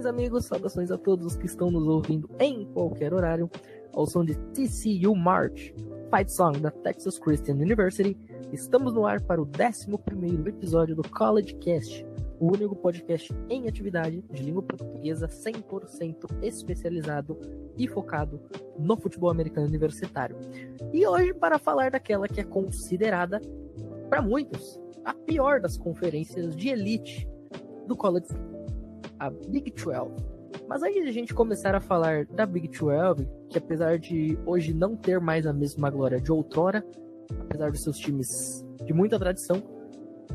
Saudações, amigos, saudações a todos os que estão nos ouvindo em qualquer horário, ao som de TCU March, Fight Song da Texas Christian University. Estamos no ar para o 11 episódio do College Cast, o único podcast em atividade de língua portuguesa 100% especializado e focado no futebol americano universitário. E hoje, para falar daquela que é considerada, para muitos, a pior das conferências de elite do college, a Big 12. Mas antes de a gente começar a falar da Big 12, que apesar de hoje não ter mais a mesma glória de outrora, apesar dos seus times de muita tradição,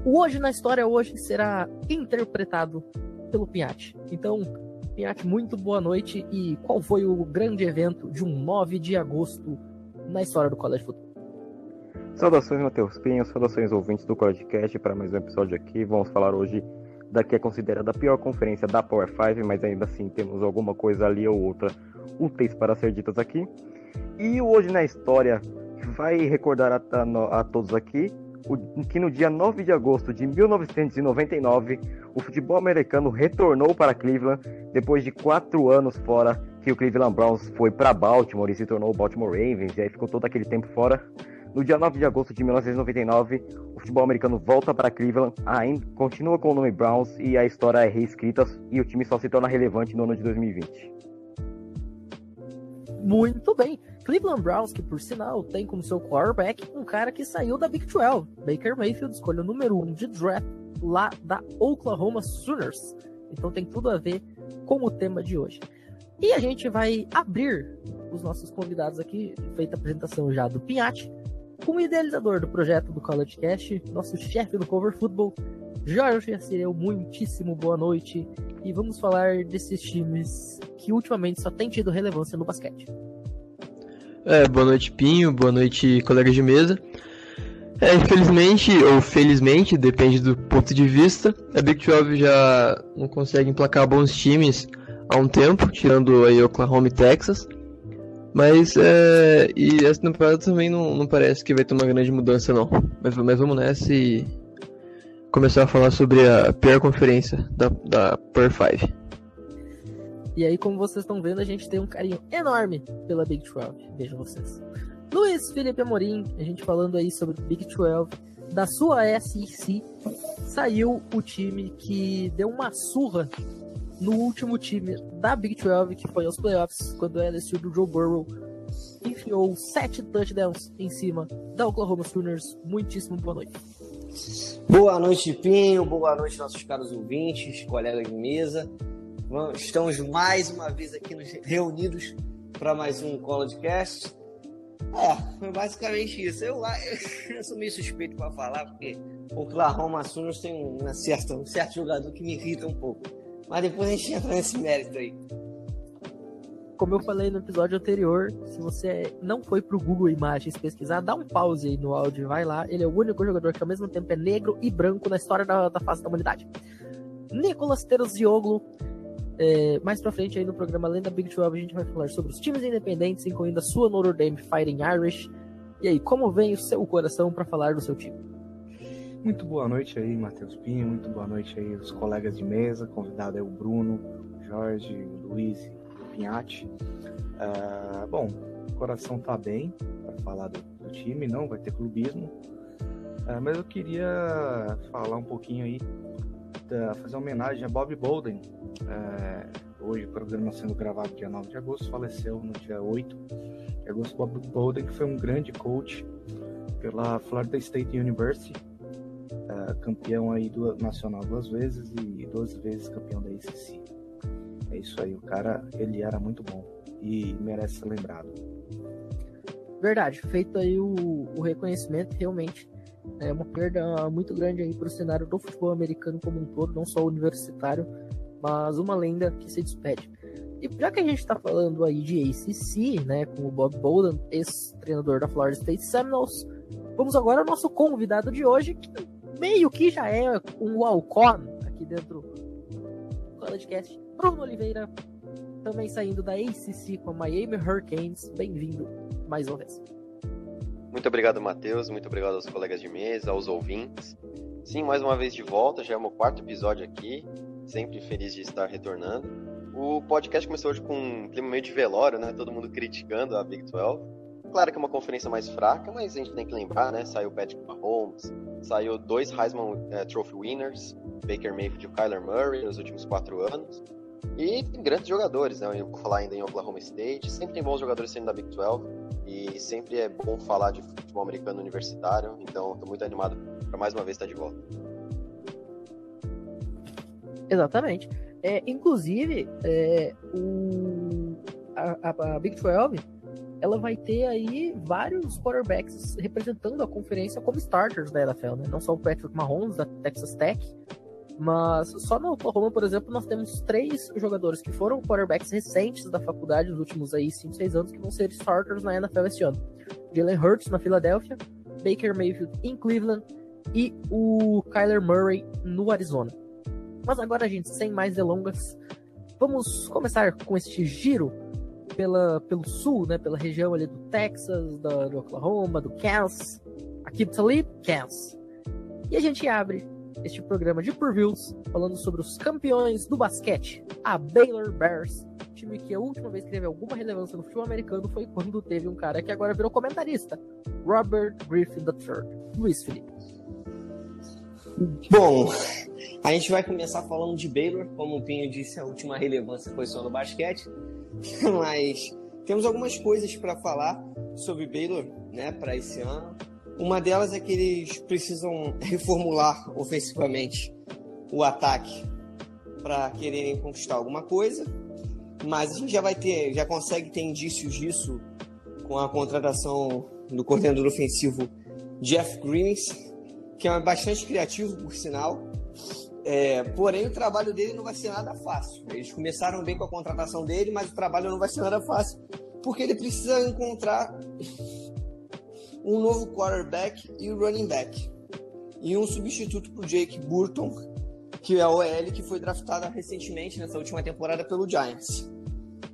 o Hoje na História hoje será interpretado pelo Pinhate. Então, Pinhate, muito boa noite e qual foi o grande evento de um 9 de agosto na história do College Football? Saudações, Matheus Pinho, saudações ouvintes do Codecast para mais um episódio aqui. Vamos falar hoje da que é considerada a pior conferência da Power 5, mas ainda assim temos alguma coisa ali ou outra úteis para ser ditas aqui. E hoje na história vai recordar a, a, a todos aqui o, que no dia 9 de agosto de 1999 o futebol americano retornou para Cleveland depois de quatro anos fora que o Cleveland Browns foi para Baltimore e se tornou o Baltimore Ravens e aí ficou todo aquele tempo fora. No dia 9 de agosto de 1999, o futebol americano volta para Cleveland, ainda continua com o nome Browns e a história é reescrita e o time só se torna relevante no ano de 2020. Muito bem. Cleveland Browns, que por sinal tem como seu quarterback um cara que saiu da Big 12, Baker Mayfield, escolha número 1 um de draft lá da Oklahoma Sooners. Então tem tudo a ver com o tema de hoje. E a gente vai abrir os nossos convidados aqui, feita a apresentação já do Pinhate, com o idealizador do projeto do College Cast, nosso chefe do Cover Football, Jorge Assireu, muitíssimo boa noite. E vamos falar desses times que ultimamente só têm tido relevância no basquete. É, boa noite, Pinho, boa noite, colegas de mesa. É, infelizmente, ou felizmente, depende do ponto de vista, a Big 12 já não consegue emplacar bons times há um tempo, tirando aí Oklahoma e Texas. Mas é, e essa temporada também não, não parece que vai ter uma grande mudança não. Mas, mas vamos nessa e começar a falar sobre a pior conferência da, da Per 5. E aí, como vocês estão vendo, a gente tem um carinho enorme pela Big 12. Vejam vocês. Luiz Felipe Amorim, a gente falando aí sobre Big 12, da sua SEC, saiu o time que deu uma surra no último time da Big 12, que foi aos playoffs, quando o LSU do Joe Burrow enfiou sete touchdowns em cima da Oklahoma Sooners. Muitíssimo boa noite. Boa noite, Pinho. Boa noite, nossos caros ouvintes, colegas de mesa. Estamos mais uma vez aqui reunidos para mais um College É, basicamente isso. Eu, eu, sou meio suspeito para falar, porque o Oklahoma Sooners tem uma certa, um certo jogador que me irrita um pouco. Mas depois a gente entra nesse mérito aí. Como eu falei no episódio anterior, se você não foi pro Google Imagens pesquisar, dá um pause aí no áudio, vai lá. Ele é o único jogador que ao mesmo tempo é negro e branco na história da, da face da humanidade. Nicolas Terzioglu. É, mais pra frente aí no programa Além da Big 12 a gente vai falar sobre os times independentes, incluindo a sua Notre Dame Fighting Irish. E aí, como vem o seu coração para falar do seu time? Muito boa noite aí, Matheus Pinho. Muito boa noite aí, os colegas de mesa. Convidado é o Bruno, o Jorge, o Luiz o Pinhatti. Uh, bom, o coração tá bem para falar do, do, time, não vai ter clubismo. Uh, mas eu queria falar um pouquinho aí, da, fazer uma homenagem a Bob Bolden. Uh, hoje o programa sendo gravado dia 9 de agosto, faleceu no dia 8 de agosto. Bob Bolden, que foi um grande coach pela Florida State University uh, campeão aí do, nacional duas vezes e duas vezes campeão da ACC. É isso aí, o cara, ele era muito bom e merece ser lembrado. Verdade, feito aí o, o reconhecimento, realmente é uma perda muito grande aí para o cenário do futebol americano como um todo, não só universitário, mas uma lenda que se despede. E já que a gente está falando aí de ACC, né, com o Bob Bolden, ex-treinador da Florida State Seminoles, vamos agora ao nosso convidado de hoje, que meio que já é um Walcon aqui dentro do podcast. Bruno Oliveira, também saindo da ACC com a Miami Hurricanes. Bem-vindo mais uma vez. Muito obrigado, Matheus. Muito obrigado aos colegas de mesa, aos ouvintes. Sim, mais uma vez de volta. Já é o meu quarto episódio aqui. sempre feliz de estar retornando. O podcast começou hoje com um clima meio de velório, né? Todo mundo criticando a Big 12. Claro que é uma conferência mais fraca, mas a gente tem que lembrar, né? Saiu Patrick Mahomes, saiu dois Heisman uh, Trophy winners, Baker Mayfield e Kyler Murray nos últimos quatro anos. E tem grandes jogadores, né? Eu vou falar ainda em Oklahoma State. Sempre tem bons jogadores saindo da Big 12. E sempre é bom falar de futebol americano universitário. Então, estou muito animado para mais uma vez estar de volta. Exatamente. É, inclusive, é, o, a, a, Big 12 ela vai ter aí vários quarterbacks representando a conferência como starters da NFL, né? Não só o Patrick Mahomes da Texas Tech, mas só no Oklahoma, por exemplo, nós temos três jogadores que foram quarterbacks recentes da faculdade, nos últimos aí 5, 6 anos, que vão ser starters na NFL este ano. Jalen Hurts na Filadélfia, Baker Mayfield em Cleveland e o Kyler Murray no Arizona. Mas agora, gente, sem mais delongas, vamos começar com este giro pela, pelo sul, né, pela região ali do Texas, do, do Oklahoma, do Kansas, aqui Talib, Kansas. E a gente abre este programa de previews falando sobre os campeões do basquete, a Baylor Bears, time que a última vez que teve alguma relevância no futebol americano foi quando teve um cara que agora virou comentarista, Robert Griffin III. Luiz Felipe. Bom, a gente vai começar falando de Baylor, como o Pinho disse, a última relevância foi só no basquete, mas temos algumas coisas para falar sobre Baylor, né, para esse ano. Uma delas é que eles precisam reformular ofensivamente o ataque para quererem conquistar alguma coisa, mas a gente já vai ter, já consegue ter indícios disso com a contratação do coordenador ofensivo Jeff Grimmins, que é bastante criativo, por sinal. É, porém, o trabalho dele não vai ser nada fácil. Eles começaram bem com a contratação dele, mas o trabalho não vai ser nada fácil, porque ele precisa encontrar um novo quarterback e running back. E um substituto para o Jake Burton, que é o OL que foi draftado recentemente nessa última temporada pelo Giants.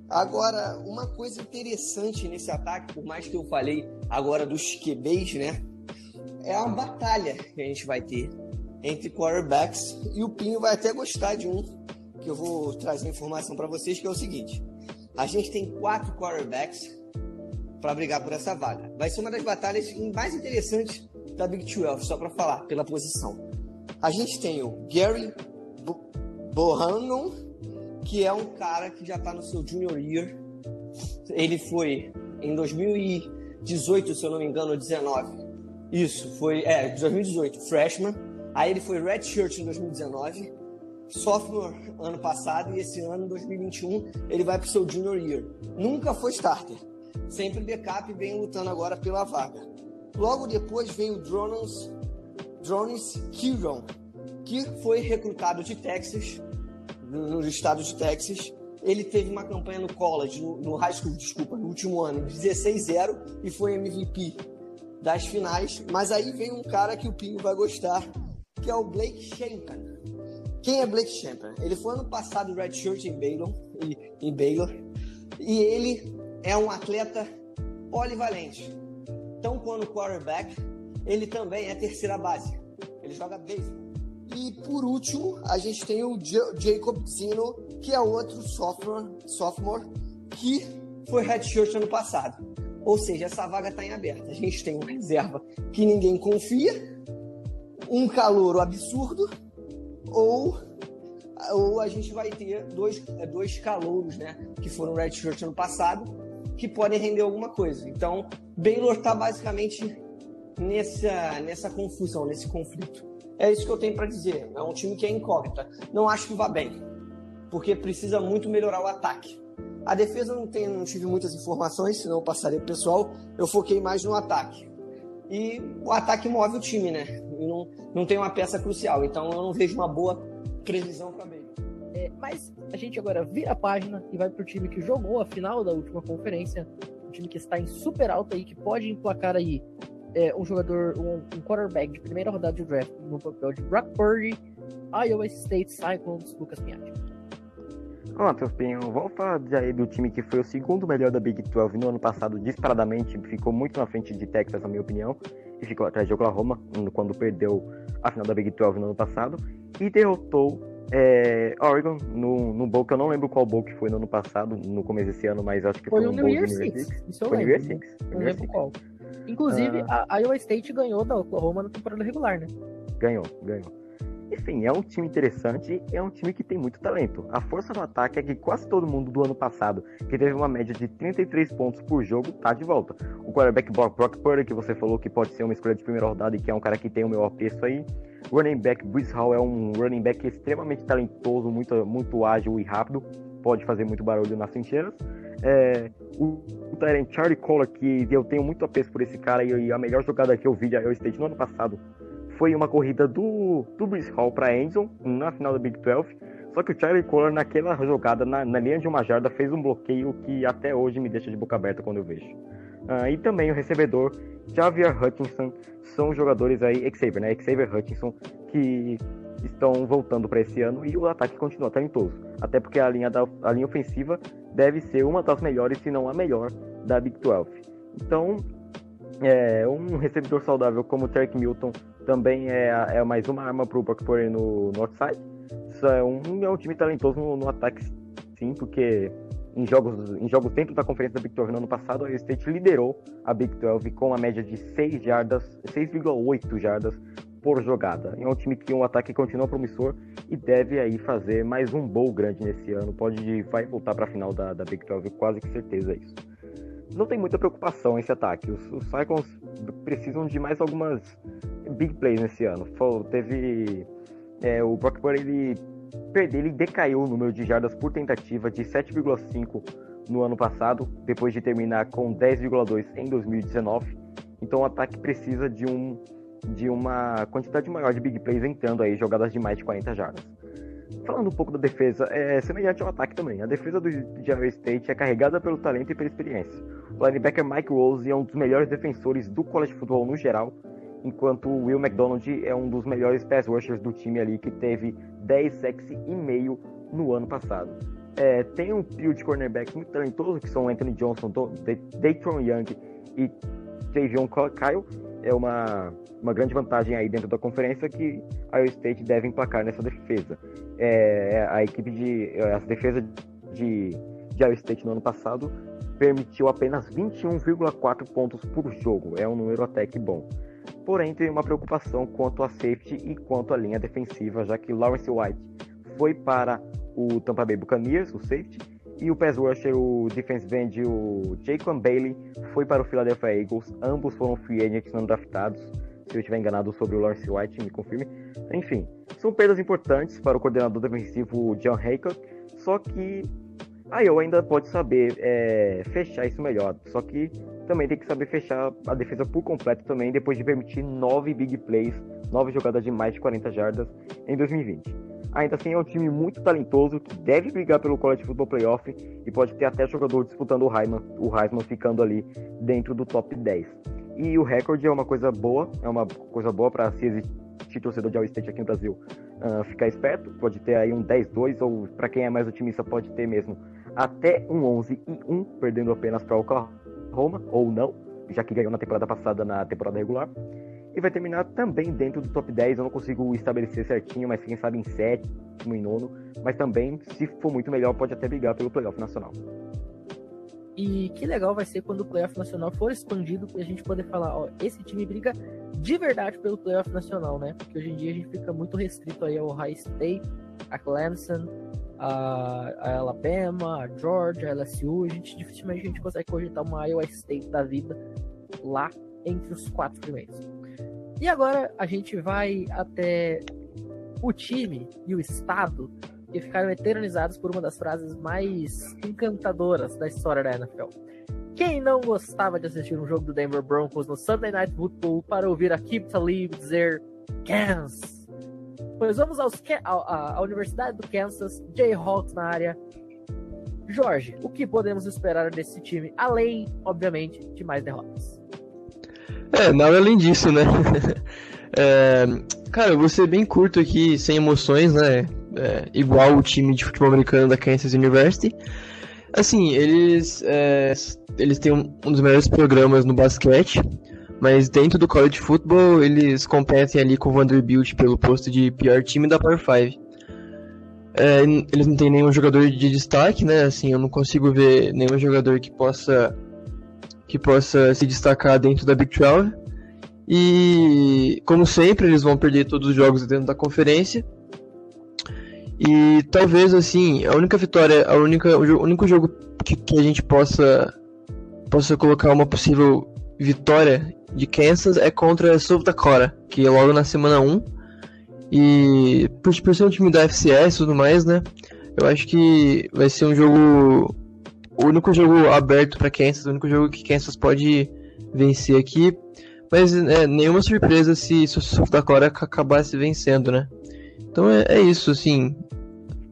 Agora, uma coisa interessante nesse ataque, por mais que eu falei agora dos QBs, né? É a batalha que a gente vai ter entre quarterbacks e o Pinho vai até gostar de um que eu vou trazer informação para vocês que é o seguinte: a gente tem quatro quarterbacks para brigar por essa vaga. Vai ser uma das batalhas mais interessantes da Big 12, só para falar, pela posição. A gente tem o Gary Bohannon, que é um cara que já está no seu junior year. Ele foi em 2018, se eu não me engano, 19. Isso, foi, é, 2018, freshman. Aí ele foi redshirt em 2019, sophomore ano passado e esse ano, 2021, ele vai para o seu junior year. Nunca foi starter sempre backup vem lutando agora pela vaga. Logo depois vem o Drones, Drones Kiron, que foi recrutado de Texas, no estado de Texas. Ele teve uma campanha no college, no, high school, desculpa, no último ano, 16-0 e foi MVP das finais. Mas aí vem um cara que o Pinho vai gostar, que é o Blake Shampen. Quem é Blake Shampen? Ele foi ano passado redshirt em Baylor, em Baylor e ele é um atleta polivalente. Então, quando quarterback, ele também é terceira base. Ele joga beisebol. E por último, a gente tem o Jacob Zino, que é outro sophomore, sophomore que foi redshirt ano passado. Ou seja, essa vaga está em aberto. A gente tem uma reserva que ninguém confia, um calouro absurdo, ou, ou a gente vai ter dois, dois calouros, né? Que foram redshirt ano passado que podem render alguma coisa. Então, Baylor está basicamente nessa, nessa confusão, nesse conflito. É isso que eu tenho para dizer. É um time que é incógnita. Não acho que vá bem, porque precisa muito melhorar o ataque. A defesa não, tem, não tive muitas informações, senão eu passaria pro pessoal. Eu foquei mais no ataque. E o ataque move o time, né? Não, não tem uma peça crucial, então eu não vejo uma boa previsão para Baylor. É, mas a gente agora vira a página e vai pro time que jogou a final da última conferência, um time que está em super alta aí, que pode emplacar aí é, um jogador, um, um, quarterback de primeira rodada de draft no papel de Brock Purdy, Iowa State Cyclones, Lucas Pinhatti. Matheus Pinho. Falar aí do time que foi o segundo melhor da Big 12 no ano passado, disparadamente, ficou muito na frente de Texas, na minha opinião, e ficou atrás de Oklahoma, quando perdeu a final da Big 12 no ano passado, e derrotou É, Oregon, no, no bowl que eu não lembro qual bowl que foi no ano passado, no começo desse ano, mas acho que foi, Foi um o bowl New Year New Six. Isso eu Foi New lembro. Year Six. Não New Year lembro Six. qual. Inclusive, Ah. a Iowa State ganhou da Oklahoma na temporada regular, né? Ganhou, ganhou. Enfim, é um time interessante, é um time que tem muito talento. A força no ataque é que quase todo mundo do ano passado, que teve uma média de 33 pontos por jogo, tá de volta. O quarterback Brock Purdy, que você falou que pode ser uma escolha de primeira rodada e que é um cara que tem o meu apreço aí. Running back Brees Hall é um running back extremamente talentoso, muito, muito ágil e rápido, pode fazer muito barulho nas trincheiras. É, o, o Tyrant Charlie Collar, que eu tenho muito apreço por esse cara e, e a melhor jogada que eu vi de Iowa State no ano passado foi uma corrida do, do Brees Hall para Enzo na final da Big 12. Só que o Charlie Collar, naquela jogada, na, na linha de uma jarda, fez um bloqueio que até hoje me deixa de boca aberta quando eu vejo. Ah, e também o recebedor Javier Hutchinson são jogadores aí, Xavier, né? Xavier Hutchinson, que estão voltando para esse ano e o ataque continua talentoso. Até porque a linha, da, a linha ofensiva deve ser uma das melhores, se não a melhor, da Big 12. Então, é, um recebedor saudável como o Tarek Milton também é, é mais uma arma para o Brock Purdy no Northside. Isso é um, é um time talentoso no, no ataque, sim, porque em jogos, em jogos dentro da conferência da Big 12 no ano passado, a State liderou a Big 12 com uma média de 6 jardas, 6,8 jardas por jogada. É um time que um ataque continua promissor e deve aí fazer mais um bowl grande nesse ano. Pode vai voltar para a final da, da Big 12, quase que certeza isso. Não tem muita preocupação esse ataque. Os, os Cyclones precisam de mais algumas big plays nesse ano. Teve é, o Brock Purdy, ele perdeu, ele decaiu o número de jardas por tentativa de 7,5 no ano passado, depois de terminar com 10,2 em 2019. Então o ataque precisa de um de uma quantidade maior de big plays entrando aí, jogadas de mais de 40 jardas. Falando um pouco da defesa, é semelhante ao ataque também. A defesa do Iowa State é carregada pelo talento e pela experiência. O linebacker Mike Rose é um dos melhores defensores do college football no geral, enquanto o Will McDonald é um dos melhores pass rushers do time ali, que teve 10 sacks e meio no ano passado. É, tem um trio de cornerbacks muito talentoso, que são Anthony Johnson, Do- Da- Daytron Young e Tavion Kyle. É uma, uma grande vantagem aí dentro da conferência que a Iowa State deve emplacar nessa defesa. É, a equipe de. As defesas de, de Iowa State no ano passado permitiu apenas 21,4 pontos por jogo. É um número até que bom. Porém, tem uma preocupação quanto a safety e quanto à linha defensiva, já que Lawrence White foi para o Tampa Bay Buccaneers, o safety, e o pass rusher, o defensive end, o Jacob Bailey, foi para o Philadelphia Eagles. Ambos foram free agents não draftados. Se eu estiver enganado sobre o Lawrence White, me confirme. Enfim, são perdas importantes para o coordenador defensivo John Haycock, só que a Iowa ainda pode saber é, fechar isso melhor. Só que também tem que saber fechar a defesa por completo também, depois de permitir nove big plays, nove jogadas de mais de 40 jardas em 2020. Ainda assim, é um time muito talentoso que deve brigar pelo College Football Playoff e pode ter até jogador disputando o Heisman, o Heisman ficando ali dentro do top 10. E o recorde é uma coisa boa, é uma coisa boa para se existir torcedor de All State aqui no Brasil uh, ficar esperto. Pode ter aí um 10-2 ou para quem é mais otimista pode ter mesmo até um 11 e 1, perdendo apenas para o Oklahoma ou não, já que ganhou na temporada passada na temporada regular. E vai terminar também dentro do top 10. Eu não consigo estabelecer certinho, mas quem sabe em sétimo e nono. Mas também, se for muito melhor, pode até brigar pelo playoff nacional. E que legal vai ser quando o playoff nacional for expandido e a gente poder falar, ó, esse time briga de verdade pelo playoff nacional, né? Porque hoje em dia a gente fica muito restrito aí ao High State, a Clemson, a, a Alabama, a Georgia, a LSU. A gente dificilmente a gente consegue cogitar uma Iowa State da vida lá entre os quatro primeiros. E agora a gente vai até o time e o estado que ficaram eternizados por uma das frases mais encantadoras da história da NFL. Quem não gostava de assistir um jogo do Denver Broncos no Sunday Night Football para ouvir a Kip Talib dizer Kansas? Pois vamos aos, Universidade do Kansas, Jayhawks na área. Jorge, o que podemos esperar desse time, além, obviamente, de mais derrotas? É, nada além disso, né? é, cara, eu vou ser bem curto aqui, sem emoções, né? É, igual o time de futebol americano da Kansas University. Assim, eles, é, eles têm um, dos melhores programas no basquete, mas dentro do college football eles competem ali com o Vanderbilt pelo posto de pior time da Power 5. É, eles não têm nenhum jogador de destaque, né? Assim, eu não consigo ver nenhum jogador que possa que possa se destacar dentro da Big 12. E como sempre, eles vão perder todos os jogos dentro da conferência. E talvez assim, a única vitória, a única, o único jogo que, que a gente possa possa colocar uma possível vitória de Kansas é contra South Dakota, que é logo na semana 1. E por, por ser um time da FCS e tudo mais, né? Eu acho que vai ser um jogo. O único jogo aberto para Kansas, o único jogo que Kansas pode vencer aqui. Mas é, nenhuma surpresa se, se o South Dakota acabasse vencendo, né? Então é, é isso, assim.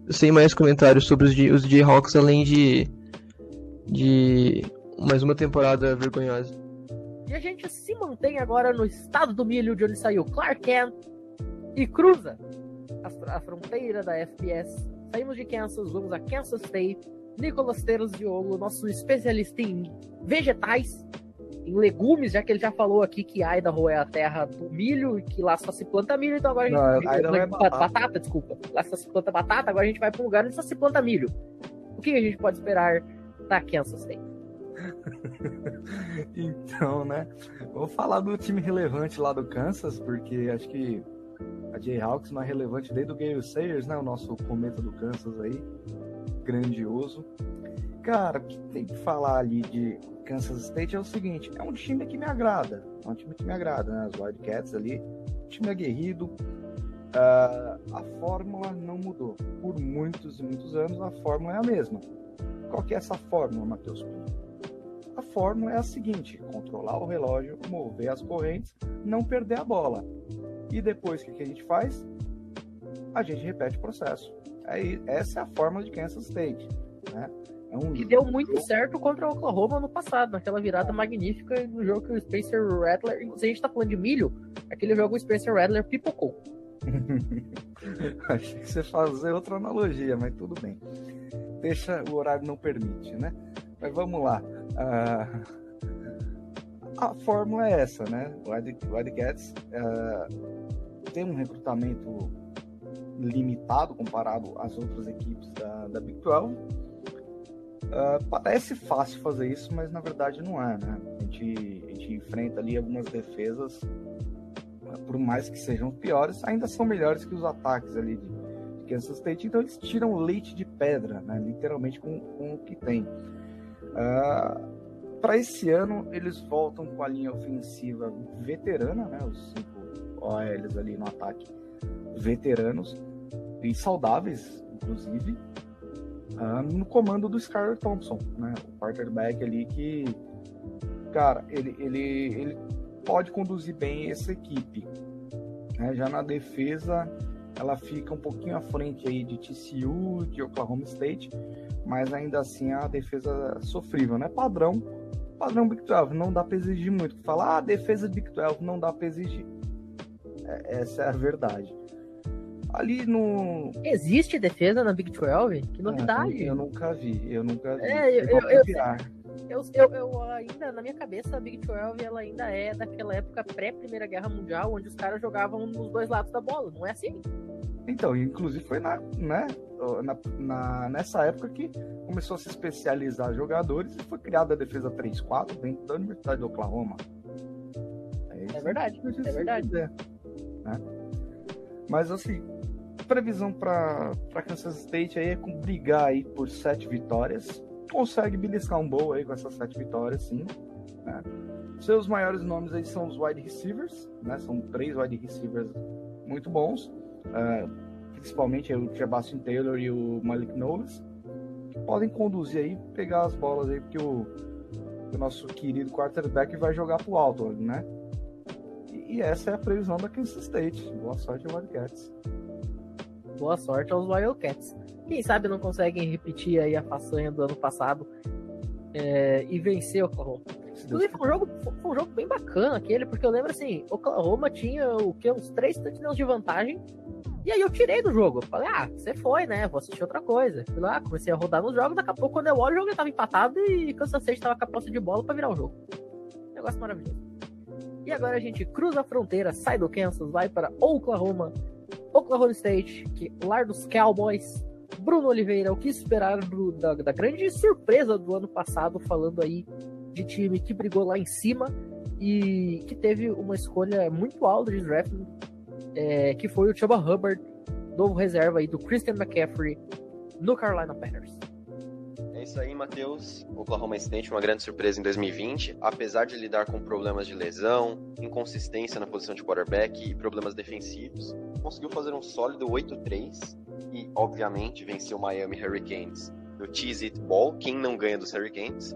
Sem mais comentários sobre os, os Jayhawks, além de. de mais uma temporada vergonhosa. E a gente se mantém agora no estado do milho, de onde saiu Clark Kent e cruza a, a fronteira da FPS. Saímos de Kansas, vamos a Kansas State. Nicolas Teros Diogo, nosso especialista em vegetais, em legumes, já que ele já falou aqui que Idaho é a terra do milho e que lá só se planta milho, então agora a gente. Idaho é batata. batata, desculpa. Lá só se planta batata, agora a gente vai para um lugar onde só se planta milho. O que a gente pode esperar da Kansas State? então, né? Vou falar do time relevante lá do Kansas, porque acho que a Jayhawks não é relevante desde o Gale Sayers, né? O nosso cometa do Kansas aí. Grandioso. Cara, o que tem que falar ali de Kansas State é o seguinte: é um time que me agrada. É um time que me agrada, né? As Wildcats ali. time aguerrido. Uh, a fórmula não mudou. Por muitos e muitos anos, a fórmula é a mesma. Qual que é essa fórmula, Matheus? A fórmula é a seguinte: controlar o relógio, mover as correntes, não perder a bola. E depois o que, que a gente faz? A gente repete o processo. É, essa é a fórmula de Kansas State. Né? É um e deu muito jogo... certo contra o Oklahoma no passado, naquela virada magnífica no jogo que o Spencer Rattler. Se a gente tá falando de milho, aquele jogo o Spencer Rattler pipocou. Achei que você fazer outra analogia, mas tudo bem. Deixa, o horário não permite, né? Mas vamos lá. Uh, a fórmula é essa, né? O Wildcats uh, tem um recrutamento limitado comparado às outras equipes da, da Big 12. Uh, ah, parece fácil fazer isso, mas na verdade não é, né? A gente, a gente enfrenta ali algumas defesas, por mais que sejam piores, ainda são melhores que os ataques ali de, de Kansas State, então eles tiram leite de pedra, né? Literalmente com, com o que tem. Uh, ah, para esse ano, eles voltam com a linha ofensiva veterana, né? Os cinco OLs ali no ataque veteranos e saudáveis, inclusive, uh, no comando do Skyler Thompson, né? O quarterback ali que, cara, ele, ele, ele pode conduzir bem essa equipe. Né? Já na defesa, ela fica um pouquinho à frente aí de TCU, de Oklahoma State, mas ainda assim é a defesa sofrível, né? Padrão, padrão Big 12, não dá para exigir muito. Falar, ah, defesa de Big 12 não dá para exigir. É, essa é a verdade. Ali no. Existe defesa na Big 12? Que novidade! eu nunca vi, eu nunca vi. É, eu, eu, eu, eu, eu, eu, ainda, na minha cabeça, a Big 12 ela ainda é daquela época pré-Primeira Guerra Mundial, onde os caras jogavam nos dois lados da bola, não é assim? Então, inclusive foi na, né, na, na, nessa época que começou a se especializar jogadores e foi criada a defesa 3-4 dentro da Universidade de Oklahoma. É, é verdade, é verdade. Dizer, né? Mas assim, previsão para Kansas State aí é brigar aí por sete vitórias. Consegue beliscar um bowl aí com essas sete vitórias, sim. Né? Seus maiores nomes aí são os wide receivers, né? São três wide receivers muito bons uh, principalmente o Sebastian Taylor e o Malik Knowles, que podem conduzir aí, pegar as bolas aí, porque o, o nosso querido quarterback vai jogar pro alto, né? E, e essa é a previsão da Kansas State. Boa sorte Wildcats. Boa sorte aos Wildcats. Quem sabe não conseguem repetir aí a façanha do ano passado é, e vencer o Oklahoma. Inclusive, foi um, jogo, foi um jogo bem bacana aquele, porque eu lembro assim, Oklahoma tinha o que? Uns três touchdowns de vantagem. E aí eu tirei do jogo. Falei, ah, você foi, né? Vou assistir outra coisa. Fui lá, comecei a rodar nos jogos, daqui a pouco, quando eu olho, o jogo já tava empatado e Kansas State tava com a posse de bola para virar o jogo. Negócio maravilhoso. E agora a gente cruza a fronteira, sai do Kansas, vai para Oklahoma, Oklahoma State, que lar dos Cowboys, Bruno Oliveira, o que esperar do, da, da, grande surpresa do ano passado, falando aí de time que brigou lá em cima e que teve uma escolha muito alta de draft, é, que foi o Chuba Hubbard, novo reserva aí do Christian McCaffrey no Carolina Panthers. É isso aí, Matheus. Oklahoma State, uma grande surpresa em 2020, apesar de lidar com problemas de lesão, inconsistência na posição de quarterback e problemas defensivos, conseguiu fazer um sólido 8-3 e, obviamente, venceu o Miami Hurricanes no Cheese It Ball. Quem não ganha dos Hurricanes?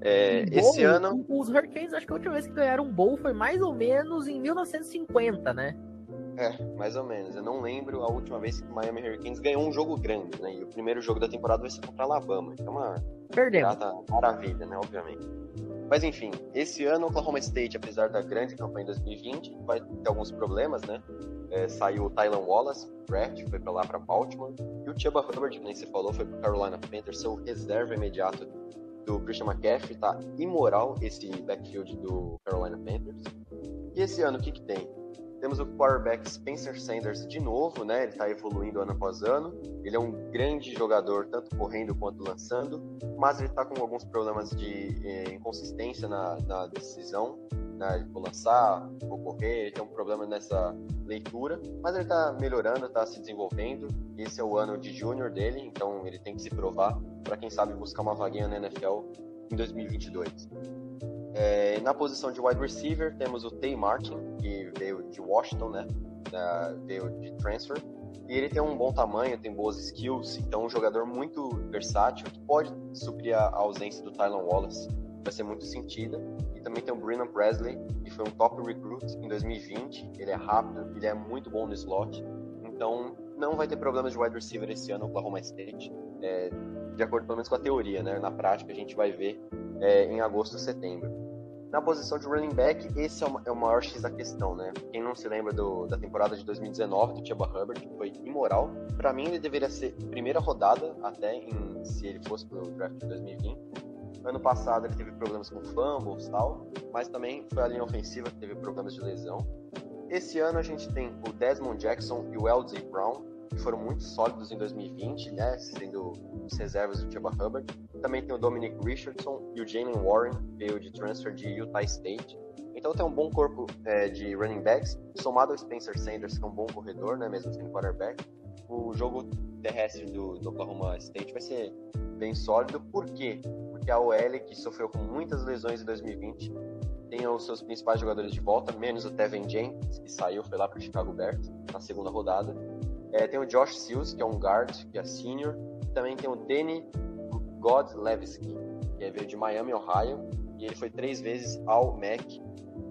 É, esse ano. Os Hurricanes, acho que a última vez que ganharam um bowl foi mais ou menos em 1950, né? É, mais ou menos. Eu não lembro a última vez que o Miami Hurricanes ganhou um jogo grande, né? E o primeiro jogo da temporada vai ser contra Alabama. Então, uma Perdemos. maravilha, né? Obviamente. Mas enfim, esse ano o Oklahoma State, apesar da grande campanha em 2020, vai ter alguns problemas, né? É, saiu o Tylan Wallace, draft, foi para lá para Baltimore, e o Chuba Hubbard, que nem você falou, foi para Carolina Panthers, seu reserva imediato do Christian McCaffrey, tá imoral esse backfield do Carolina Panthers. E esse ano o que que tem? Temos o quarterback Spencer Sanders de novo, né? Ele está evoluindo ano após ano. Ele é um grande jogador, tanto correndo quanto lançando, mas ele está com alguns problemas de eh, inconsistência na, na decisão. Né? Vou lançar, vou correr, ele tem um problema nessa leitura, mas ele está melhorando, está se desenvolvendo. Esse é o ano de júnior dele, então ele tem que se provar para quem sabe buscar uma vaguinha na NFL em 2022. É, na posição de wide receiver, temos o Tay Martin, que veio de Washington, né? Da, veio de transfer. E ele tem um bom tamanho, tem boas skills, então um jogador muito versátil que pode suprir a ausência do Tylan Wallace. Vai ser muito sentida. E também tem o Brennan Presley, que foi um top recruit em 2020. Ele é rápido, ele é muito bom no slot. Então não vai ter problemas de wide receiver esse ano no Oklahoma State. É, de acordo pelo menos com a teoria, né? Na prática a gente vai ver é, em agosto setembro. Na posição de running back, esse é o, é o maior X da questão, né? Quem não se lembra do, da temporada de 2019 do Chuba Hubbard, que foi imoral. Para mim, ele deveria ser primeira rodada, até em, se ele fosse pro draft de 2020. Ano passado ele teve problemas com fumbles e tal, mas também foi a linha ofensiva que teve problemas de lesão. Esse ano a gente tem o Desmond Jackson e o LJ Brown, que foram muito sólidos em 2020, né, sendo os reservas do Chuba Hubbard. Também tem o Dominic Richardson e o Jalen Warren, veio de transfer de Utah State. Então tem um bom corpo é, de running backs, somado ao Spencer Sanders, que é um bom corredor, né, mesmo sendo quarterback. O jogo terrestre do, do Oklahoma State vai ser bem sólido. Por quê? Porque a OL, que sofreu com muitas lesões em 2020, tem os seus principais jogadores de volta, menos o Tevin Jenkins, que saiu, foi lá para o Chicago Bears na segunda rodada. É, tem o Josh Seals, que é um guard, que é senior. Também tem o Danny Godlewski, que é veio de Miami, Ohio. E ele foi três vezes ao MAC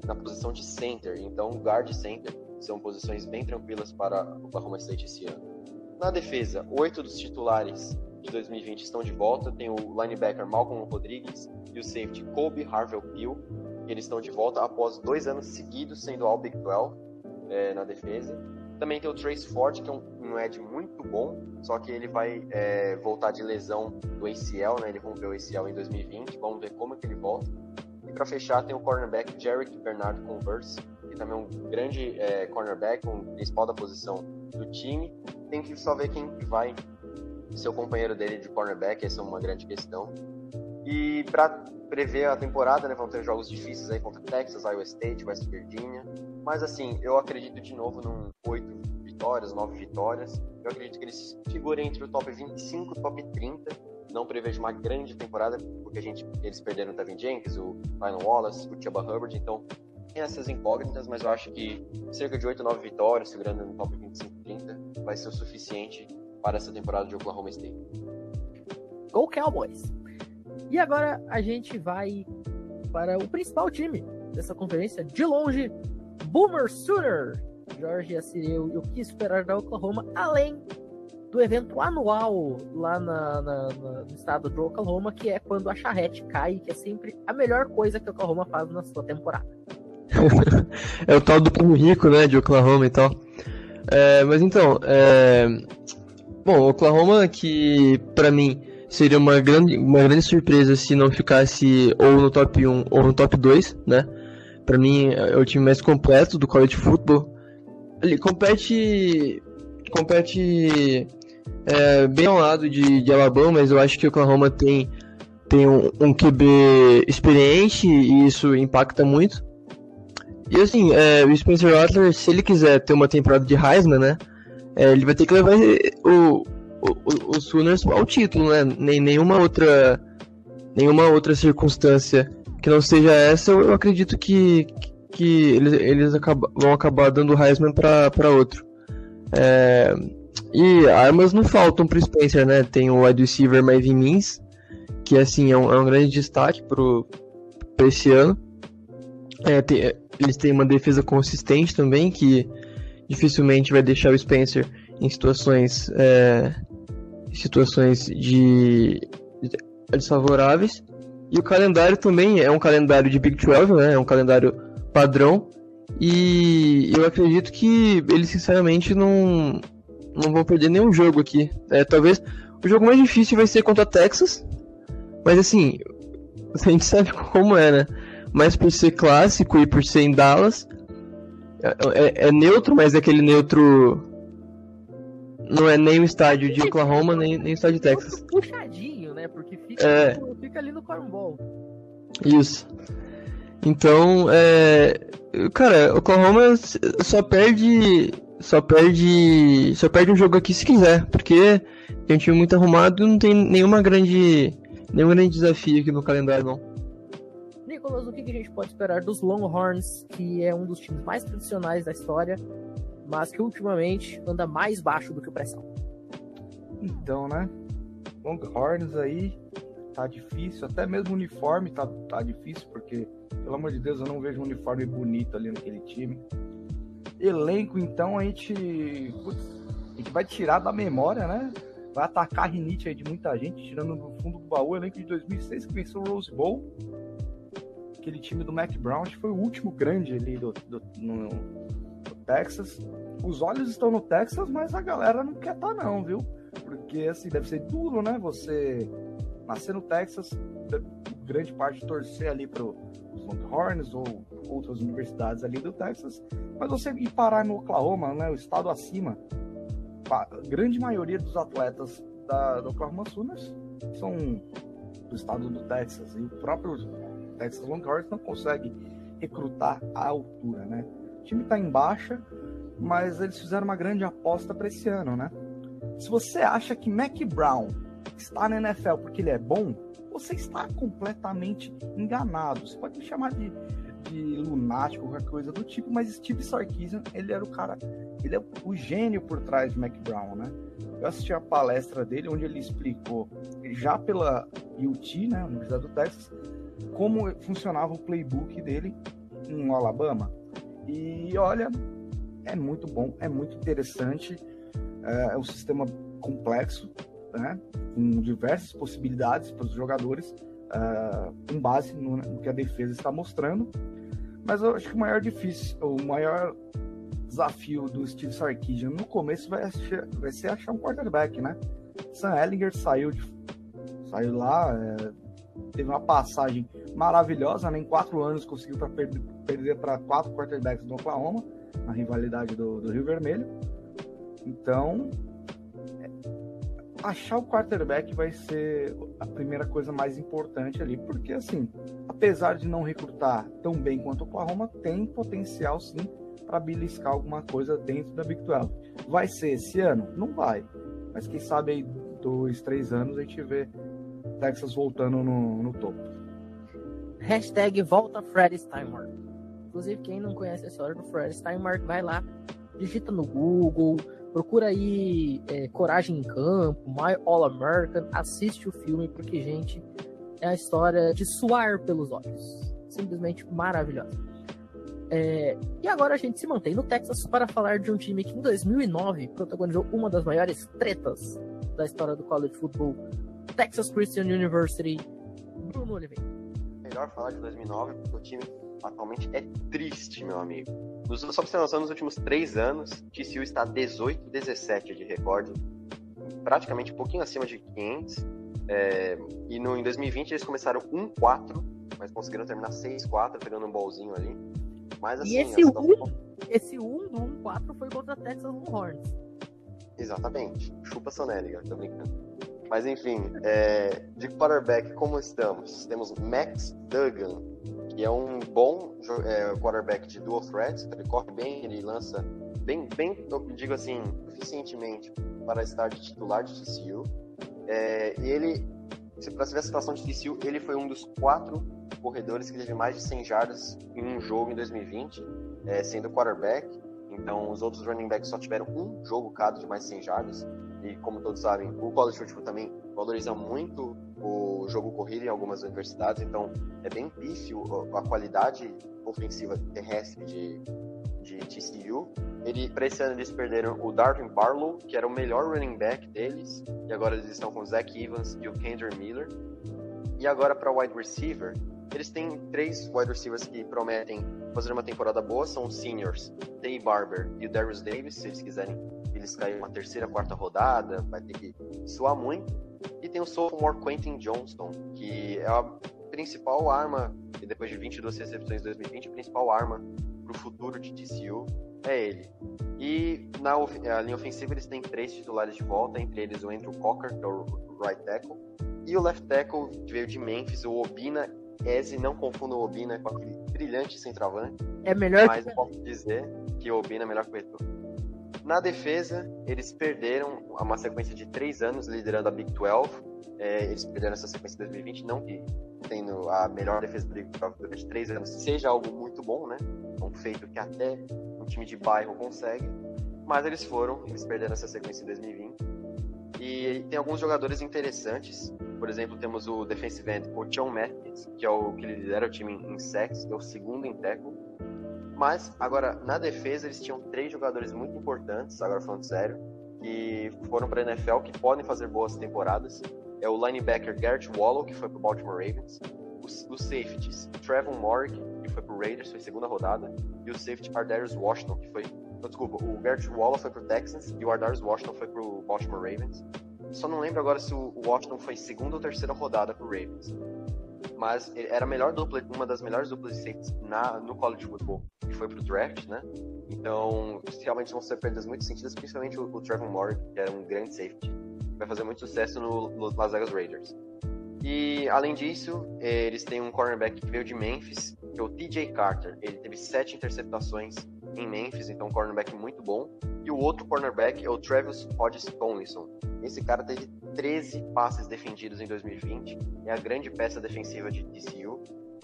na posição de center. Então, guard e center são posições bem tranquilas para o Oklahoma State esse ano. Na defesa, oito dos titulares de 2020 estão de volta. Tem o linebacker Malcolm Rodrigues e o safety Kobe Harvell Peel. Eles estão de volta após dois anos seguidos sendo All Big 12 é, na defesa. Também tem o Trace Ford, que é um, um Ed muito bom, só que ele vai é, voltar de lesão do ACL, né? Ele rompeu o ACL em 2020, vamos ver como é que ele volta. E para fechar, tem o cornerback Jarek Bernard Converse, que também é um grande é, cornerback, um principal da posição do time. Tem que só ver quem vai ser o companheiro dele de cornerback, essa é uma grande questão. E para prever a temporada, né, vão ter jogos difíceis aí contra Texas, Iowa State, West Virginia. Mas assim, eu acredito de novo num 8 vitórias, 9 vitórias. Eu acredito que eles figurem entre o top 25 e top 30. Não prevejo uma grande temporada, porque a gente, eles perderam o Tevin Jenkins, o Ryan Wallace, o Chuba Hubbard, então tem essas incógnitas, mas eu acho que cerca de 8, 9 vitórias, segurando no top 25 30, vai ser o suficiente para essa temporada de Oklahoma State. Go Cowboys! E agora a gente vai para o principal time dessa conferência, de longe, Boomer Sooner, Jorge Assireu e o que esperar da Oklahoma, além do evento anual lá na, na, na, no estado do Oklahoma, que é quando a charrete cai, que é sempre a melhor coisa que Oklahoma faz na sua temporada. é o tal do primo rico, né, de Oklahoma e tal. É, mas então, é... bom, Oklahoma que para mim seria uma grande, uma grande surpresa se não ficasse ou no top 1 ou no top 2, né? Para mim é o time mais completo do college football. Ele compete compete é, bem ao lado de, de Alabama, mas eu acho que o Oklahoma tem, tem um, um QB experiente e isso impacta muito. E assim, é, o Spencer Rattler, se ele quiser ter uma temporada de Heisman, né? É, ele vai ter que levar o, o, os Sooners ao título, né? Nem, nenhuma outra nenhuma outra circunstância que não seja essa, eu acredito que, que eles, eles vão acabar dando o Heisman para outro. É, e armas não faltam pro Spencer, né? Tem o wide receiver Marvin Mins, que assim é um, é um grande destaque pro, esse ano. É, tem, eles têm uma defesa consistente também, que dificilmente vai deixar o Spencer em situações, é, situações de desfavoráveis. E o calendário também é um calendário de Big 12, né? É um calendário padrão. E eu acredito que eles sinceramente não, não vão perder nenhum jogo aqui. É, talvez o jogo mais difícil vai ser contra Texas. Mas assim, a gente sabe como é, né? Mas por ser clássico e por ser em Dallas, é, é, é neutro, mas é aquele neutro. Não é nem o estádio de Oklahoma, nem, nem o estádio de Texas. Puxadinho, fica, É. no- fica ali no cornball. Isso. Então, é. Cara, Oklahoma só perde. Só perde. Só perde um jogo aqui se quiser. Porque tem um time muito arrumado e não tem nenhuma grande. Nenhum grande desafio aqui no calendário, não. Nicolas, o que que a gente pode esperar dos Longhorns, que é um dos times mais tradicionais da história, mas que ultimamente anda mais baixo do que o pressão? Então, né? Longhorns aí tá difícil, até mesmo o uniforme tá, tá difícil, porque, pelo amor de Deus, eu não vejo um uniforme bonito ali naquele time. Elenco, então, a gente. putz, a gente vai tirar da memória, né? Vai atacar a rinite aí de muita gente, tirando do fundo do baú o elenco de 2006 que venceu o Rose Bowl. Aquele time do Mac Brown, acho que foi o último grande ali do, do- no, no Texas. Os olhos estão no Texas, mas a galera não quer tá não, viu? Porque assim, deve ser duro, né? Você nascer no Texas, grande parte torcer ali para os Longhorns ou outras universidades ali do Texas, mas você ir parar no Oklahoma, né? O estado acima, a grande maioria dos atletas da, do Oklahoma Sooners são do estado do Texas e o próprio Texas Longhorns não consegue recrutar à altura, né? O time está em baixa, mas eles fizeram uma grande aposta para esse ano, né? Se você acha que Mac Brown está na NFL porque ele é bom, você está completamente enganado. Você pode me chamar de, de lunático, qualquer coisa do tipo, mas Steve Sarkisian, ele era o cara, ele é o gênio por trás de Mac Brown, né? Eu assisti a palestra dele, onde ele explicou, já pela UT, né, Universidade do Texas, como funcionava o playbook dele em Alabama. E olha, é muito bom, é muito interessante, é um sistema complexo, né, com diversas possibilidades para os jogadores, uh, com base no, no, que a defesa está mostrando. Mas eu acho que o maior difícil, o maior desafio do Steve Sarkisian no começo vai, achar, vai ser achar um quarterback, né? Sam Ellinger saiu, de, saiu lá, é, teve uma passagem maravilhosa, né? Quatro anos conseguiu pra perder, perder para quatro quarterbacks do Oklahoma, na rivalidade do, do Rio Vermelho. Então, achar o quarterback vai ser a primeira coisa mais importante ali, porque assim, apesar de não recrutar tão bem quanto o Oklahoma, tem potencial sim para beliscar alguma coisa dentro da Big 12. Vai ser esse ano? Não vai. Mas quem sabe aí dois, três anos a gente vê Texas voltando no, no topo. Hashtag volta Fred Steinmark. Inclusive, quem não conhece a história do Fred Steinmark, vai lá, digita no Google, procura aí é, Coragem em Campo, My All American, assiste o filme, porque, gente, é a história de suar pelos olhos. Simplesmente maravilhosa. É, e agora a gente se mantém no Texas para falar de um time que em 2009 protagonizou uma das maiores tretas da história do college football, Texas Christian University, Bruno Oliveira. Melhor falar de 2009 porque o time atualmente é triste, meu amigo. Nos, só pra você noção, nos últimos três anos, TCU está 18 17 de recorde, praticamente um pouquinho acima de 500. É, e no, em 2020 eles começaram 1-4, mas conseguiram terminar 6-4, pegando um bolzinho ali. Mas assim, e esse a situação- 1, esse 1 do 1-4 foi contra a Texas Longhorns. Exatamente. Chupa Sonéliga, tô brincando. Mas enfim, é, de quarterback, como estamos? Temos Max Duggan, que é um bom é, quarterback de dual threat, ele corre bem, ele lança bem, bem digo assim, eficientemente para estar de titular de TCU. É, e ele, se para ver a situação de TCU, ele foi um dos quatro corredores que teve mais de 100 jardas em um jogo em 2020, é, sendo quarterback. Então, os outros running backs só tiveram um jogo cada de mais de 100 jardas. E, como todos sabem, o college football também valoriza muito o jogo corrido em algumas universidades. Então, é bem pífio a qualidade ofensiva terrestre de, de TCU. Ele, para esse ano, eles perderam o Darwin Barlow, que era o melhor running back deles. E agora eles estão com o Zach Evans e o Kendra Miller. E agora, para wide receiver, eles têm três wide receivers que prometem fazer uma temporada boa, são os seniors, Tay Barber e o Darius Davis, se eles quiserem eles caem uma terceira, quarta rodada, vai ter que suar muito. E tem o sophomore Quentin Johnston, que é a principal arma, e depois de 22 recepções em 2020, a principal arma para o futuro de TCU é ele. E na linha ofensiva eles têm três titulares de volta, entre eles o Andrew Cocker, que é o right tackle, e o left tackle que veio de Memphis, o Obina Eze, não confunda o Obina com aquele brilhante centroavante. É melhor Mas que... posso dizer que o Obina é melhor que o Etu. Na defesa, eles perderam uma sequência de três anos liderando a Big 12. É, eles perderam essa sequência em 2020, não que tendo a melhor defesa do Big 12 durante três anos seja algo muito bom, né? Um feito que até um time de bairro consegue. Mas eles foram, eles perderam essa sequência em 2020. E tem alguns jogadores interessantes. Por exemplo, temos o defensive end, John Matthews, que é o que lidera o time em sacks, é o segundo em tackle. Mas, agora, na defesa, eles tinham três jogadores muito importantes, agora falando sério, que foram para a NFL, que podem fazer boas temporadas. É o linebacker Garrett Wallow, que foi para o Baltimore Ravens. Os, safeties, Trevor Morgan, que foi para o Raiders, foi segunda rodada. E o safety Ardarius Washington, que foi desculpa, o Garrett Waller foi pro Texans e o Ardarius Washington foi pro Baltimore Ravens. Só não lembro agora se o Washington foi segunda ou terceira rodada pro Ravens. Mas era melhor dupla, uma das melhores duplas de safeties na, no college football, que foi pro draft, né? Então, realmente vão ser perdas muito sentidas, principalmente o, o Trevor Moore, que era um grande safety. Vai fazer muito sucesso no, no Las Vegas Raiders. E, além disso, eles têm um cornerback que veio de Memphis, que é o TJ Carter. Ele teve sete interceptações em Memphis, então um cornerback muito bom. E o outro cornerback é o Travis Hodges Tomlinson. Esse cara teve 13 passes defendidos em 2020, é a grande peça defensiva de TCU,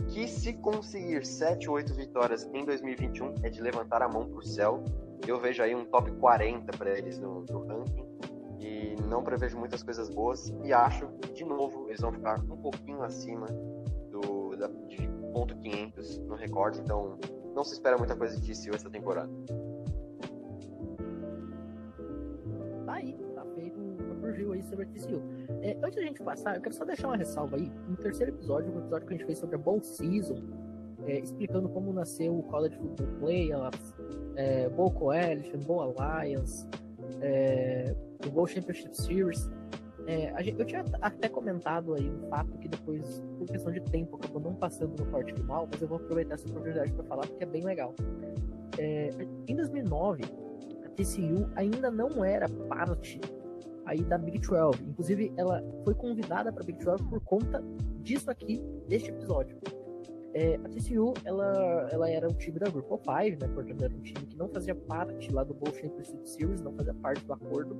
que se conseguir 7 ou 8 vitórias em 2021 é de levantar a mão para o céu. Eu vejo aí um top 40 para eles no, no ranking e não prevejo muitas coisas boas e acho que de novo eles vão ficar um pouquinho acima do da, de ponto 500 no recorde, então não se espera muita coisa de TCU essa temporada. Review aí sobre a TCU. É, antes da gente passar, eu quero só deixar uma ressalva aí. No terceiro episódio, um episódio que a gente fez sobre a Bowl Season, é, explicando como nasceu o College Football Playoffs, é, Bowl Coalition, Bowl Alliance, é, o Bowl Championship Series. É, gente, eu tinha até comentado aí um fato que depois, por questão de tempo, acabou não passando no corte final, mas eu vou aproveitar essa oportunidade para falar porque é bem legal. É, em 2009, a TCU ainda não era parte aí da Big 12. Inclusive, ela foi convidada para Big 12 por conta disso aqui, deste episódio. É, a TCU, ela, ela era um time da Group of Five, né? Portanto, era um time que não fazia parte lá do Bowl Championship Series, não fazia parte do acordo.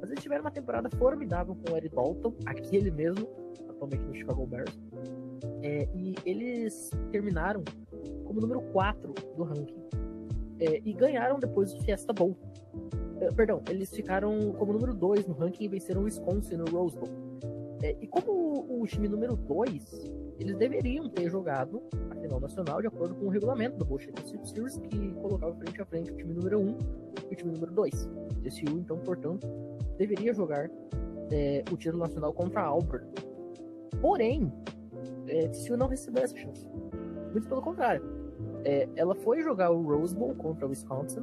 Mas eles tiveram uma temporada formidável com o Eric Dalton, aquele mesmo, atualmente no Chicago Bears. É, e eles terminaram como número 4 do ranking. É, e ganharam depois o Fiesta Bowl. É, perdão, eles ficaram como número 2 no ranking e venceram o Wisconsin no Rose Bowl. É, e como o, time número 2 eles deveriam ter jogado a final nacional de acordo com o regulamento do Bullshit Series, que colocava frente a frente o time número 1 e o time número 2. TCU, então, portanto, deveria jogar é, o título nacional contra a Auburn. Porém, é, TCU não recebeu essa chance. Muito pelo contrário. É, ela foi jogar o Rose Bowl contra o Wisconsin,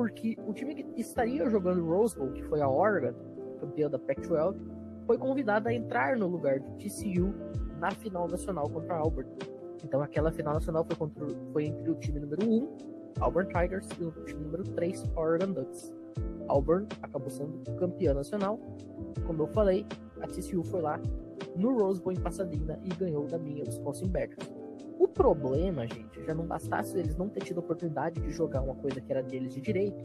porque o time que estaria jogando Rose Bowl, que foi a Oregon, campeã da Pac-12, foi convidado a entrar no lugar de TCU na final nacional contra a Auburn. Então aquela final nacional foi, contra, foi entre o time número 1, Auburn Tigers, e o time número 3, Oregon Ducks. Auburn acabou sendo campeã nacional. Como eu falei, a TCU foi lá no Rose Bowl em Pasadena e ganhou da minha Wisconsin Badgers. O problema, gente, já não bastasse eles não ter tido a oportunidade de jogar uma coisa que era deles de direito,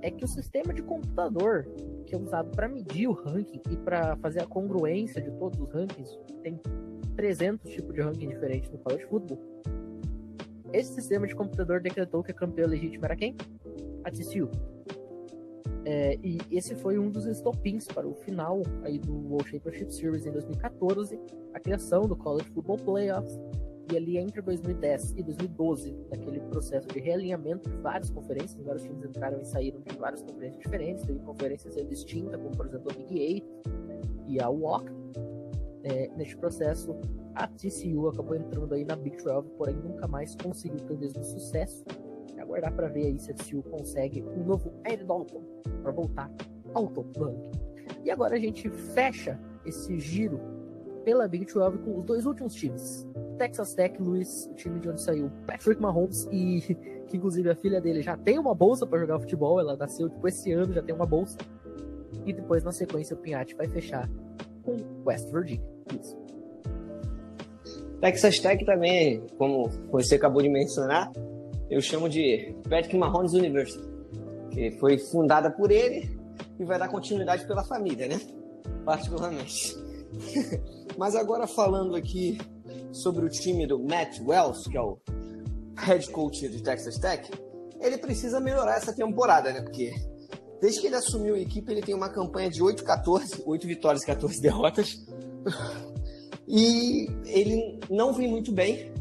é que o sistema de computador que é usado para medir o ranking e para fazer a congruência de todos os rankings, tem 300 tipos de ranking diferentes no college football. Esse sistema de computador decretou que a campeã legítima era quem? A TCU. É, e esse foi um dos estopins para o final aí do World Championship Series em 2014, a criação do College Football Playoffs, e ali entre 2010 e 2012, naquele processo de realinhamento de várias conferências, vários times entraram e saíram de várias conferências diferentes, teve conferências distintas, como por exemplo a Big Eight e a WOC. É, neste processo, a TCU acabou entrando aí na Big 12, porém nunca mais conseguiu ter o mesmo sucesso. É aguardar para ver aí se a TCU consegue um novo Ed Dalton para voltar ao topo do ranking. E agora a gente fecha esse giro pela Big 12 com os dois últimos times. Texas Tech, Luiz, o time de onde saiu Patrick Mahomes e que inclusive a filha dele já tem uma bolsa para jogar futebol, ela nasceu tipo esse ano, já tem uma bolsa. E depois na sequência o Pinhatti vai fechar com West Virginia. Isso. Texas Tech também, como você acabou de mencionar, eu chamo de Patrick Mahomes University, que foi fundada por ele e vai dar continuidade pela família, né? Particularmente. Mas agora falando aqui sobre o time do Matt Wells, que é o head coach de Texas Tech, ele precisa melhorar essa temporada, né? Porque desde que ele assumiu a equipe, ele tem uma campanha de 8-14, 8 vitórias e 14 derrotas. E ele não vem muito bem,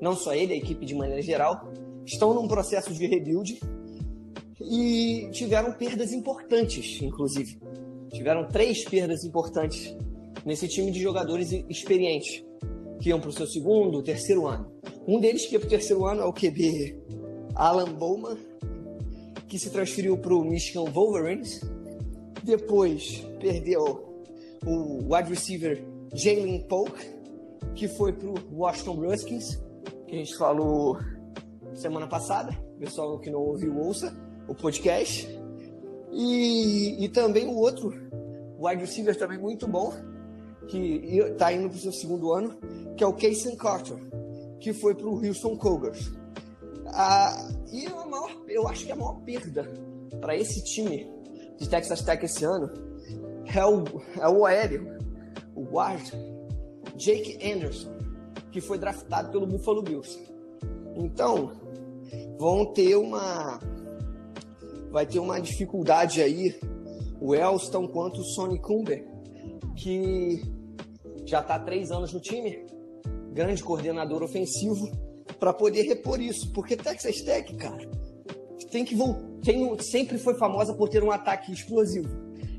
não só ele, a equipe de maneira geral, estão num processo de rebuild e tiveram perdas importantes, inclusive. Tiveram três perdas importantes nesse time de jogadores experientes que iam para o seu segundo, terceiro ano. Um deles que ia para o terceiro ano é o QB Alan Bowman, que se transferiu para o Michigan Wolverines. Depois perdeu o wide receiver Jalen Polk, que foi para o Washington Redskins, que a gente falou semana passada. Pessoal que não ouviu, ouça o podcast. E, e também o outro wide receiver também muito bom, que está indo para o seu segundo ano, que é o Casey Carter, que foi para o Houston Cougars. Ah, e a maior, eu acho que a maior perda para esse time de Texas Tech esse ano é o, é o aéreo, o guard, Jake Anderson, que foi draftado pelo Buffalo Bills. Então, vão ter uma vai ter uma dificuldade aí o Elston quanto o Sonny Cumber, que já está há três anos no time, grande coordenador ofensivo, para poder repor isso. Porque Texas Tech, cara, tem que tem, sempre foi famosa por ter um ataque explosivo.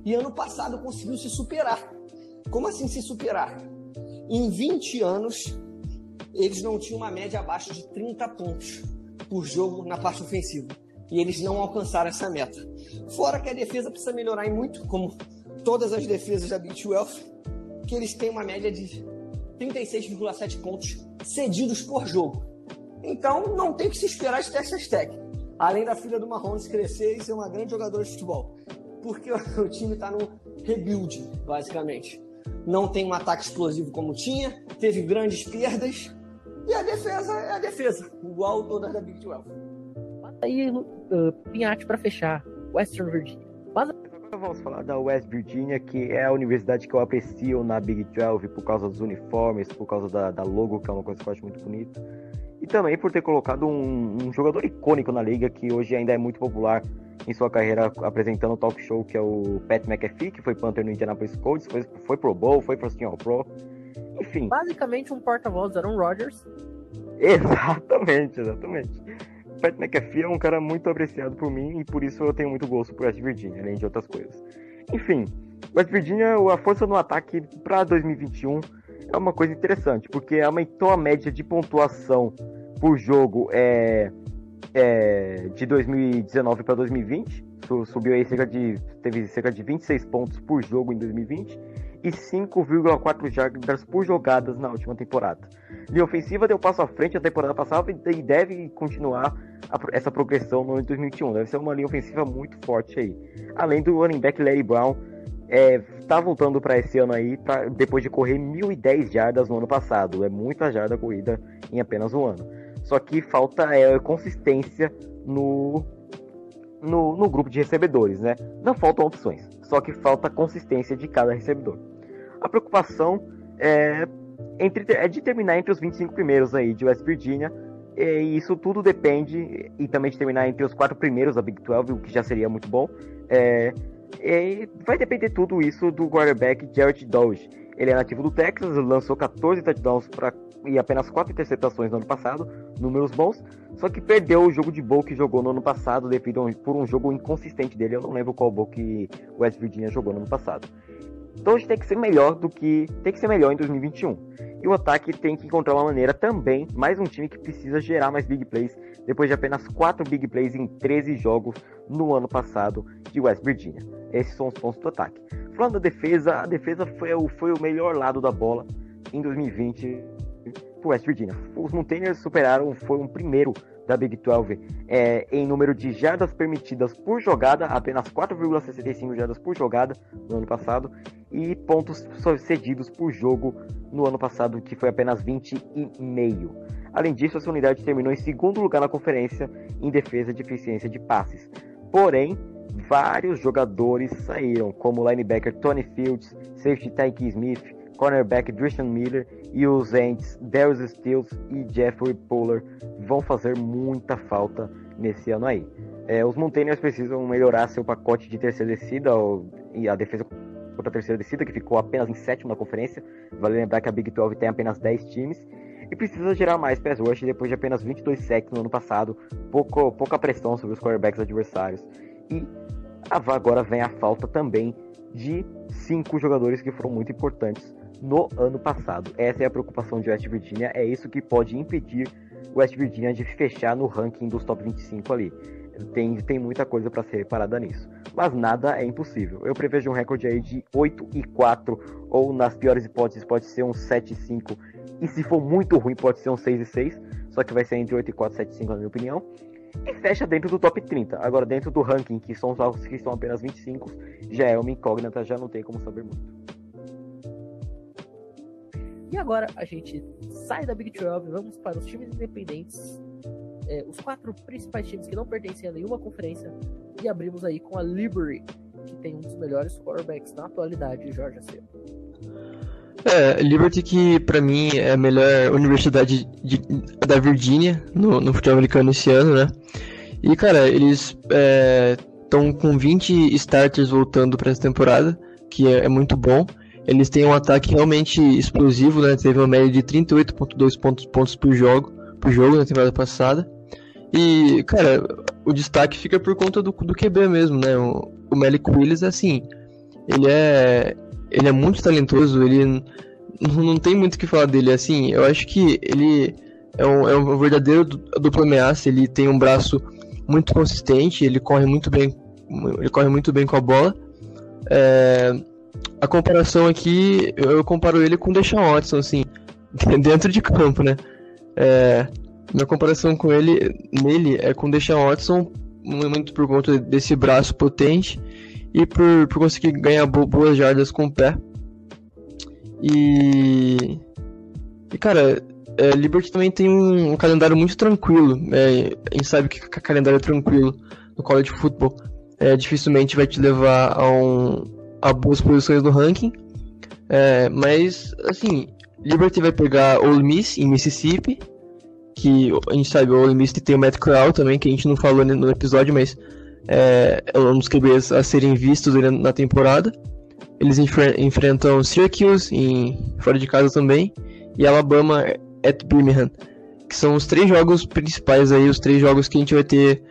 E ano passado conseguiu se superar. Como assim se superar? Em 20 anos, eles não tinham uma média abaixo de 30 pontos por jogo na parte ofensiva. E eles não alcançaram essa meta. Fora que a defesa precisa melhorar em muito, como todas as defesas da Big 12, que eles têm uma média de 36,7 pontos cedidos por jogo. Então, não tem que se esperar de Texas Tech. Além da filha do Mahomes crescer e ser uma grande jogadora de futebol. Porque o time está no rebuild, basicamente. Não tem um ataque explosivo como tinha, teve grandes perdas. E a defesa é a defesa, igual todas da Big 12. Aí, uh, Pinhate para fechar, Western Virginia. Vamos falar da West Virginia, que é a universidade que eu aprecio na Big 12 por causa dos uniformes, por causa da, da logo, que é uma coisa que eu acho muito bonita. E também por ter colocado um, um, jogador icônico na liga, que hoje ainda é muito popular em sua carreira apresentando o talk show, que é o Pat McAfee, que foi Panther no Indianapolis Colts, foi, foi Pro Bowl, foi First Team Pro. Enfim. Basicamente um porta-voz era um Rodgers. Exatamente, exatamente. Pat McAfee é um cara muito apreciado por mim e por isso eu tenho muito gosto por West Virginia, além de outras coisas. Enfim, West Virginia, a força no ataque para 2021 é uma coisa interessante, porque aumentou a média de pontuação por jogo é, é de 2019 para 2020. Subiu aí cerca de. teve cerca de 26 pontos por jogo em 2020 e 5,4 jardas por jogadas na última temporada. Linha ofensiva deu passo à frente a temporada passada e deve continuar essa progressão no ano de 2021. Deve ser uma linha ofensiva muito forte aí. Além do running back Larry Brown, é, tá voltando para esse ano aí, depois de correr 1.010 jardas no ano passado. É muita jarda corrida em apenas um ano. Só que falta é, consistência no, no, no, grupo de recebedores, né? Não faltam opções, só que falta consistência de cada recebedor. A preocupação é, entre, é de terminar entre os 25 primeiros aí de West Virginia. E isso tudo depende, e também de terminar entre os quatro primeiros da Big 12, o que já seria muito bom. É, vai depender tudo isso do quarterback Jared Dodge. Ele é nativo do Texas, lançou 14 touchdowns pra, e apenas 4 interceptações no ano passado, números bons, só que perdeu o jogo de bowl que jogou no ano passado devido a, por um jogo inconsistente dele. Eu não lembro qual bowl que West Virginia jogou no ano passado. Então a gente tem que ser melhor do que. Tem que ser melhor em 2021. E o ataque tem que encontrar uma maneira também, mais um time que precisa gerar mais big plays, depois de apenas 4 big plays em 13 jogos no ano passado de West Virginia. Esses são os pontos do ataque. Falando da defesa, a defesa foi o, foi o melhor lado da bola em 2020 para West Virginia. Os Mountaineers superaram, foram o primeiro da Big 12 é, em número de jardas permitidas por jogada, apenas 4,65 jardas por jogada no ano passado, e pontos cedidos por jogo no ano passado, que foi apenas 20,5. Além disso, essa unidade terminou em segundo lugar na conferência em defesa de eficiência de passes. Porém, vários jogadores saíram, como linebacker Tony Fields, safety Tyke Smith, cornerback Christian Miller e os ends Darius Stills e Jeffrey Puller vão fazer muita falta nesse ano aí. É, os Mountaineers precisam melhorar seu pacote de terceira descida ou, e a defesa contra a terceira descida, que ficou apenas em sétimo na conferência. Vale lembrar que a Big 12 tem apenas 10 times. E precisa gerar mais pass rush depois de apenas 22 sacks no ano passado. Pouco, pouca pressão sobre os quarterbacks adversários. E agora vem a falta também de cinco jogadores que foram muito importantes no ano passado. Essa é a preocupação de West Virginia. É isso que pode impedir West Virginia de fechar no ranking dos top 25 ali. Tem, tem muita coisa para ser reparada nisso. Mas nada é impossível. Eu prevejo um recorde aí de 8 e 4, ou nas piores hipóteses pode ser um 7 e 5. E se for muito ruim, pode ser um 6 e 6. Só que vai ser entre 8 e 4, 7 e 5, na minha opinião. E fecha dentro do top 30. Agora, dentro do ranking, que são os alvos que são apenas 25, já é uma incógnita, já não tem como saber muito. E agora a gente sai da Big 12, vamos para os times independentes, é, os quatro principais times que não pertencem a nenhuma conferência, e abrimos aí com a Liberty, que tem um dos melhores quarterbacks na atualidade, Jorge Aceiro. É, Liberty que para mim é a melhor universidade de, da Virgínia no, no futebol americano esse ano, né? E cara, eles estão é, com 20 starters voltando para essa temporada, que é, é muito bom. Eles têm um ataque realmente explosivo, né? Teve uma média de 38.2 pontos, pontos por jogo, por jogo na temporada passada. E, cara, o destaque fica por conta do, do QB mesmo, né? O, o Malik Willis, assim, ele é, ele é muito talentoso, ele não, tem muito o que falar dele. Assim, eu acho que ele é um, é um verdadeiro duplo ameaça, ele tem um braço muito consistente, ele corre muito bem, ele corre muito bem com a bola. É, a comparação aqui, eu comparo ele com o Deshaun Watson, assim, dentro de campo, né? É, minha comparação com ele, nele, é com o Deshaun Watson, muito por conta desse braço potente e por, por conseguir ganhar boas jardas com o pé. E, e cara, é, Liberty também tem um, calendário muito tranquilo. É, a gente sabe que calendário é tranquilo no college football é, dificilmente vai te levar a um, a boas posições no ranking. É, mas, assim, Liberty vai pegar Ole Miss em Mississippi, que a gente sabe, o Ole Miss tem o Matt Corral também, que a gente não falou no episódio, mas é, é um dos QBs a serem vistos na temporada. Eles enfre enfrentam Syracuse em, fora de casa também, e Alabama at Birmingham, que são os três jogos principais aí, os três jogos que a gente vai ter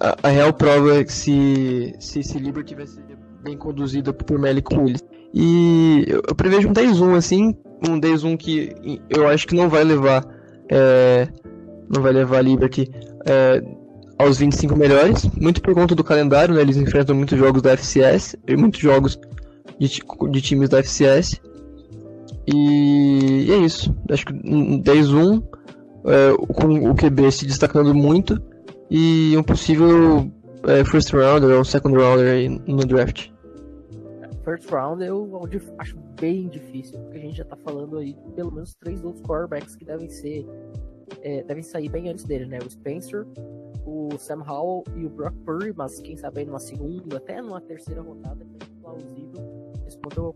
a, a real prova se, se, se Liberty vai ser bem conduzida por Malik Willis. E eu, eu prevejo um 10-1, assim, um 10-1 que eu acho que não vai levar é, não vai levar a Liberty é, aos 25 melhores, muito por conta do calendário, né? Eles enfrentam muitos jogos da FCS e muitos jogos de, de times da FCS. E, e é isso. Acho que 10-1, é, com o QB se destacando muito, e um possível é, first rounder ou second rounder aí no draft. First round eu acho bem difícil, porque a gente já tá falando aí pelo menos três outros quarterbacks que devem ser. É, devem sair bem antes dele, né? O Spencer, o Sam Howell e o Brock Purdy, mas quem sabe aí numa segunda, até numa terceira rodada, é plausível. Eu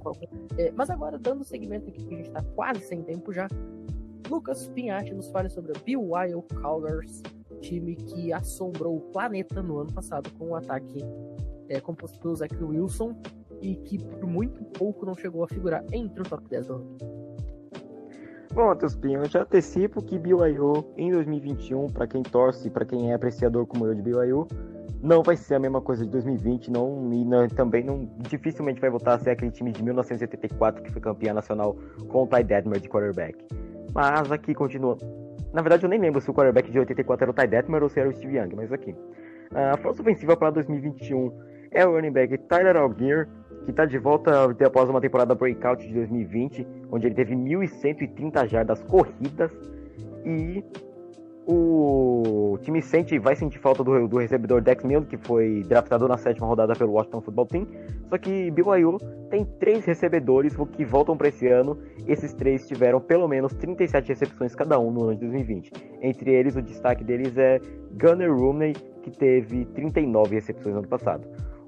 é, Mas agora, dando segmento aqui, que a gente tá quase sem tempo já, Lucas Pinhatti nos fale sobre a BYO Cougars, time que assombrou o planeta no ano passado com um ataque é, composto pelo Zach Wilson e que por muito pouco não chegou a figurar entre o top 10 do ranking. Bom, Matheus Pinho, eu já antecipo que BYU em 2021, para quem torce, para quem é apreciador como eu de BYU, não vai ser a mesma coisa de 2020, não, e não, também não, dificilmente vai voltar a ser aquele time de 1984 que foi campeão nacional com o Ty Detmer de quarterback. Mas aqui continua. Na verdade, eu nem lembro se o quarterback de 84 era o Ty Detmer ou se era o Steve Young, mas aqui. A força ofensiva para 2021 é o running back Tyler Algier, que está de volta após uma temporada breakout de 2020, onde ele teve 1.130 jardas corridas e o time sente, vai sentir falta do, do recebedor Dex Mills, que foi draftado na sétima rodada pelo Washington Football Team. Só que BYU tem três recebedores que voltam para esse ano. Esses três tiveram pelo menos 37 recepções cada um no ano de 2020. Entre eles, o destaque deles é Gunner Rooney, que teve 39 recepções no ano passado.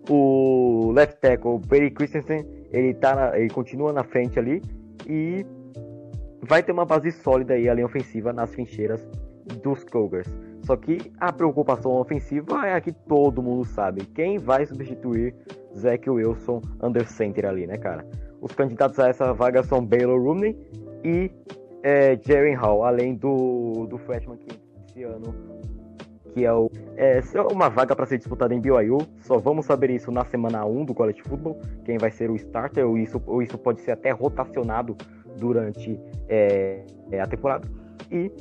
O left tackle Perry Christensen, ele, tá na, ele continua na frente ali e vai ter uma base sólida aí, a linha ofensiva, nas trincheiras dos Cougars. Só que a preocupação ofensiva é a que todo mundo sabe. Quem vai substituir Zach Wilson under center ali, né, cara? Os candidatos a essa vaga são Baylor Rooney e é, Hall, além do, do freshman que esse ano que é, o, é uma vaga para ser disputada em BYU. Só vamos saber isso na semana 1 do College Football, quem vai ser o starter, ou isso, ou isso pode ser até rotacionado durante é, é a temporada. E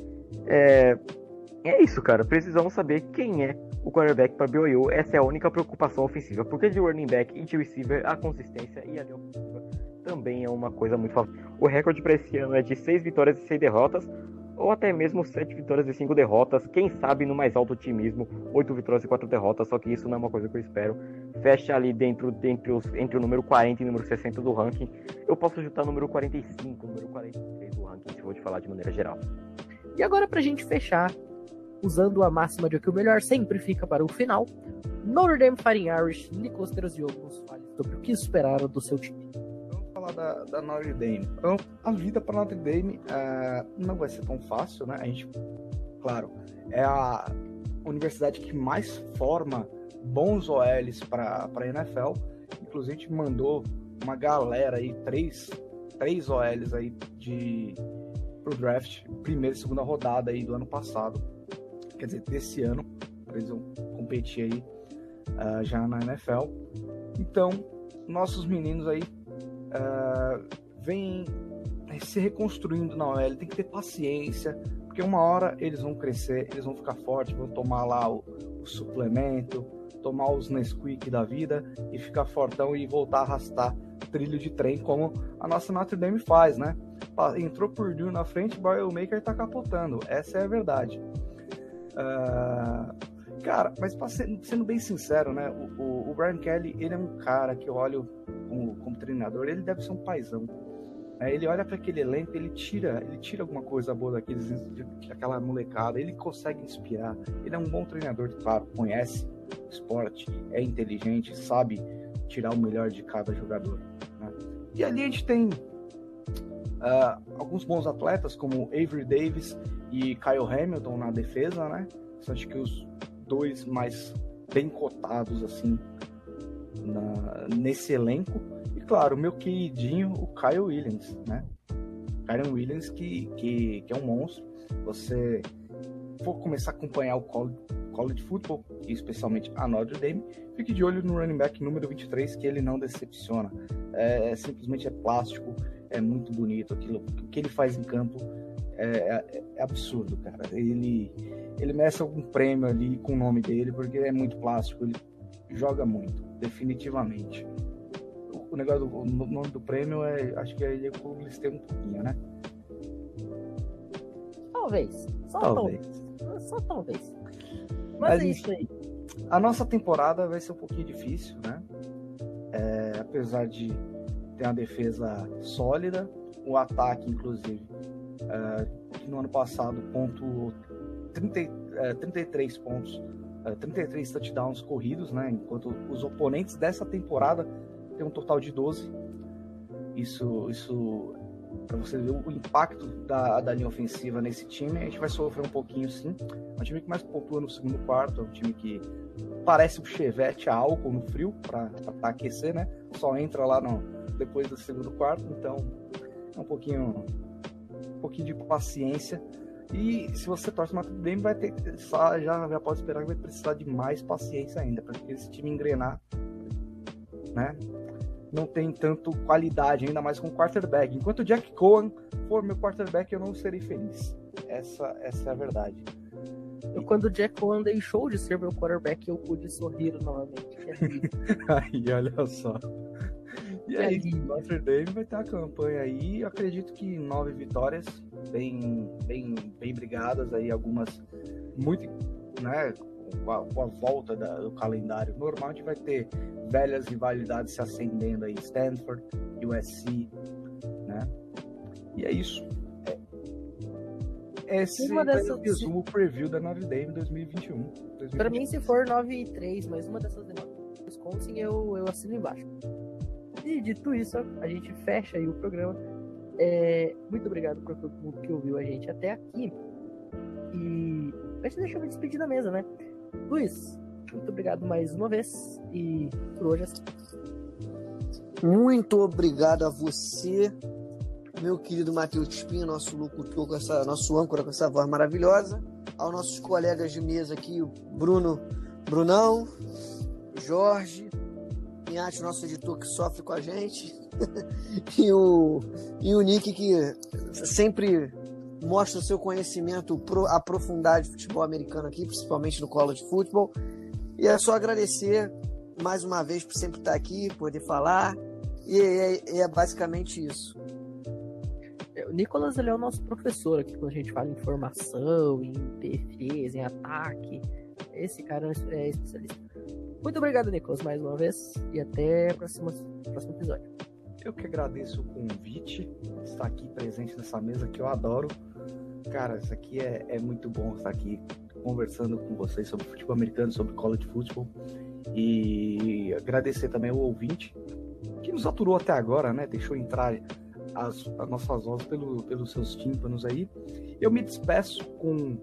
é, é isso, cara. Precisamos saber quem é o quarterback para BYU. Essa é a única preocupação ofensiva, porque de running back e de receiver, a consistência e a linha ofensiva também é uma coisa muito favorável. O recorde para esse ano é de 6 vitórias e 6 derrotas, ou até mesmo 7 vitórias e 5 derrotas, quem sabe no mais alto otimismo, 8 vitórias e 4 derrotas, só que isso não é uma coisa que eu espero. Fecha ali dentro entre, os, entre o número 40 e o número 60 do ranking. Eu posso juntar o número 45, o número 43 do ranking, se eu vou te falar de maneira geral. E agora pra gente fechar, usando a máxima de que o melhor sempre fica para o final, Notre Dame Fighting Irish, Nicolas Diogo nos fale sobre o que esperaram do seu time falar da, da Notre Dame. Então, a vida para Notre Dame uh, não vai ser tão fácil, né? A gente, claro, é a universidade que mais forma bons OLs para a NFL. Inclusive, a gente mandou uma galera aí, três, três OLs aí de pro draft, primeira e segunda rodada aí do ano passado. Quer dizer, desse ano, eles vão competir aí uh, já na NFL. Então, nossos meninos aí uh, vem se reconstruindo na OL, tem que ter paciência, porque uma hora eles vão crescer, eles vão ficar fortes, vão tomar lá o, o suplemento, tomar os Nesquik da vida e ficar fortão e voltar a arrastar trilho de trem, como a nossa Notre Dame faz, né? Entrou por Dune na frente, o Maker tá capotando. Essa é a verdade. Uh, Cara, mas sendo bem sincero, né? O, o, o, Brian Kelly, ele é um cara que eu olho como, como treinador, ele deve ser um paizão. É, ele olha para aquele elenco, ele tira, ele tira alguma coisa boa daqueles, daquela molecada, ele consegue inspirar. Ele é um bom treinador, claro, conhece esporte, é inteligente, sabe tirar o melhor de cada jogador. Né? E ali a gente tem uh, alguns bons atletas, como Avery Davis e Kyle Hamilton na defesa, né? Acho que os dois mais bem cotados assim na, nesse elenco. E claro, meu queridinho, o Kyle Williams, né? Kyle Williams que, que, que é um monstro. Você for começar a acompanhar o college, college football, e especialmente a Notre Dame, fique de olho no running back número 23, que ele não decepciona. É, é simplesmente é plástico, é muito bonito aquilo. O que ele faz em campo é, é, é absurdo, cara. Ele ele merece algum prêmio ali com o nome dele, porque é muito plástico, ele joga muito, definitivamente. O negócio do o nome do prêmio é. Acho que ele é o eles têm um pouquinho, né? Talvez. Só talvez. talvez. Só talvez. Mas, Mas é isso aí. A nossa temporada vai ser um pouquinho difícil, né? É, apesar de ter uma defesa sólida, o ataque, inclusive, que no ano passado pontuou 30, é, 33 pontos, é, 33 touchdowns corridos, né? Enquanto os oponentes dessa temporada têm um total de 12. Isso, isso para você ver o impacto da, da linha ofensiva nesse time, a gente vai sofrer um pouquinho sim. É um time que mais pontua no segundo quarto, é um time que parece um chevette a álcool no frio para aquecer, né? Só entra lá no, depois do segundo quarto, então é um pouquinho um pouquinho de paciência. E se você torce o Dame, vai ter já, já pode esperar que vai precisar de mais paciência ainda, para esse time engrenar, né? Não tem tanto qualidade, ainda mais com quarterback. Enquanto o Jack Cohen for meu quarterback, eu não serei feliz. Essa, essa é a verdade. Eu, quando o Jack Cohen deixou de ser meu quarterback, eu pude sorrir novamente. aí, olha só. E aí, Notre Dame vai ter uma campanha aí, eu acredito que nove vitórias, bem, bem, bem brigadas aí, algumas muito, né, com a, com a volta da, do calendário normal, a gente vai ter velhas rivalidades se acendendo aí, Stanford, USC, né? E é isso. É, esse uma dessas... é o resumo preview da Notre Dame 2021. 2021. Pra mim, se for 9 e 3, mas uma dessas Wisconsin, eu, eu assino embaixo. E dito isso, a gente fecha aí o programa. É, muito obrigado por todo mundo que ouviu a gente até aqui. E a gente deixou me despedir da mesa, né? Luiz, muito obrigado mais uma vez e por hoje é assim. Muito obrigado a você, meu querido Matheus Espinho, nosso locutor, com essa, nosso âncora com essa voz maravilhosa. Aos nossos colegas de mesa aqui, o Bruno, Brunão, Jorge, Pinhate, nosso editor que sofre com a gente, e, o, e o Nick que sempre mostra o seu conhecimento pro, aprofundado de futebol americano aqui, principalmente no college football. E é só agradecer mais uma vez por sempre estar aqui, poder falar. E é, é basicamente isso. É, o Nicolas ele é o nosso professor aqui quando a gente fala em formação, em defesa, em ataque. Esse cara é especialista. Muito obrigado, Nicolas, mais uma vez. E até o próximo, próximo episódio. Eu que agradeço o convite, estar aqui presente nessa mesa que eu adoro. Cara, isso aqui é, é muito bom estar aqui conversando com vocês sobre futebol americano, sobre college football. E agradecer também ao ouvinte que nos aturou até agora, né? Deixou entrar as, as nossas vozes pelo, pelos seus tímpanos aí. Eu me despeço com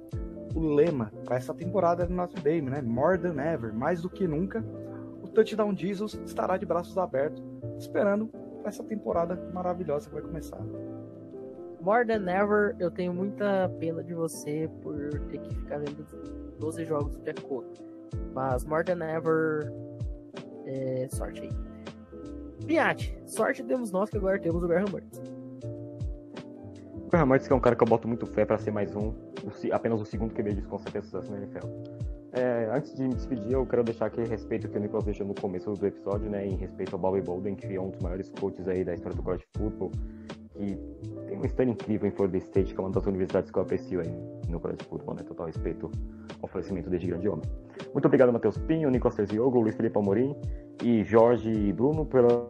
o lema para essa temporada do Notre Dame, né? More than ever, mais do que nunca, o Touchdown Jesus estará de braços abertos, esperando essa temporada maravilhosa que vai começar. More Than Ever, eu tenho muita pena de você por ter que ficar vendo 12 jogos de acordo. Mas More Than Ever, é, sorte aí. Piatti, sorte temos nós que agora temos o Graham Mertz. O Graham Mertz é um cara que eu boto muito fé para ser mais um, apenas o segundo QB de certeza sucesso na NFL. É, antes de me despedir, eu quero deixar aqui respeito que o Nicolas deixou no começo do episódio, né, em respeito ao Bobby Bolden, que é um dos maiores coaches aí da história do college football, que tem uma história incrível em Florida State, que é uma das universidades que eu aprecio aí no college football, né, total respeito ao oferecimento deste grande homem. Muito obrigado, Matheus Pinho, Nicolas Terziogo, Luiz Felipe Amorim e Jorge e Bruno pela,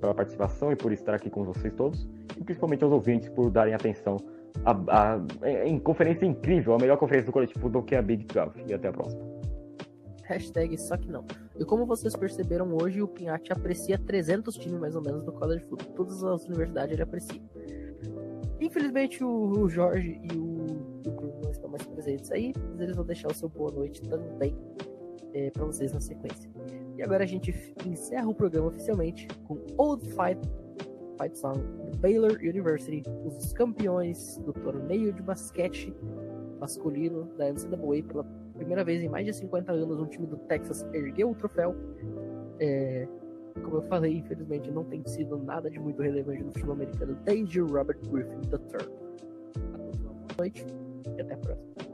pela participação e por estar aqui com vocês todos, e principalmente aos ouvintes por darem atenção a, em conferência incrível, a melhor conferência do college football que é a Big 12. E até a próxima. Hashtag só que não. E como vocês perceberam hoje, o Pinhatti aprecia 300 times mais ou menos do college football. Todas as universidades ele aprecia. Infelizmente o, o Jorge e o, Bruno não estão mais presentes aí, mas eles vão deixar o seu boa noite também é, para vocês na sequência. E agora a gente encerra o programa oficialmente com Old Fight Fight Song do Baylor University, os campeões do torneio de basquete masculino da NCAA pela primeira vez em mais de 50 anos, um time do Texas ergueu o troféu. É, como eu falei, infelizmente não tem sido nada de muito relevante no futebol americano desde Robert Griffin III. A todos uma boa noite e até a próxima.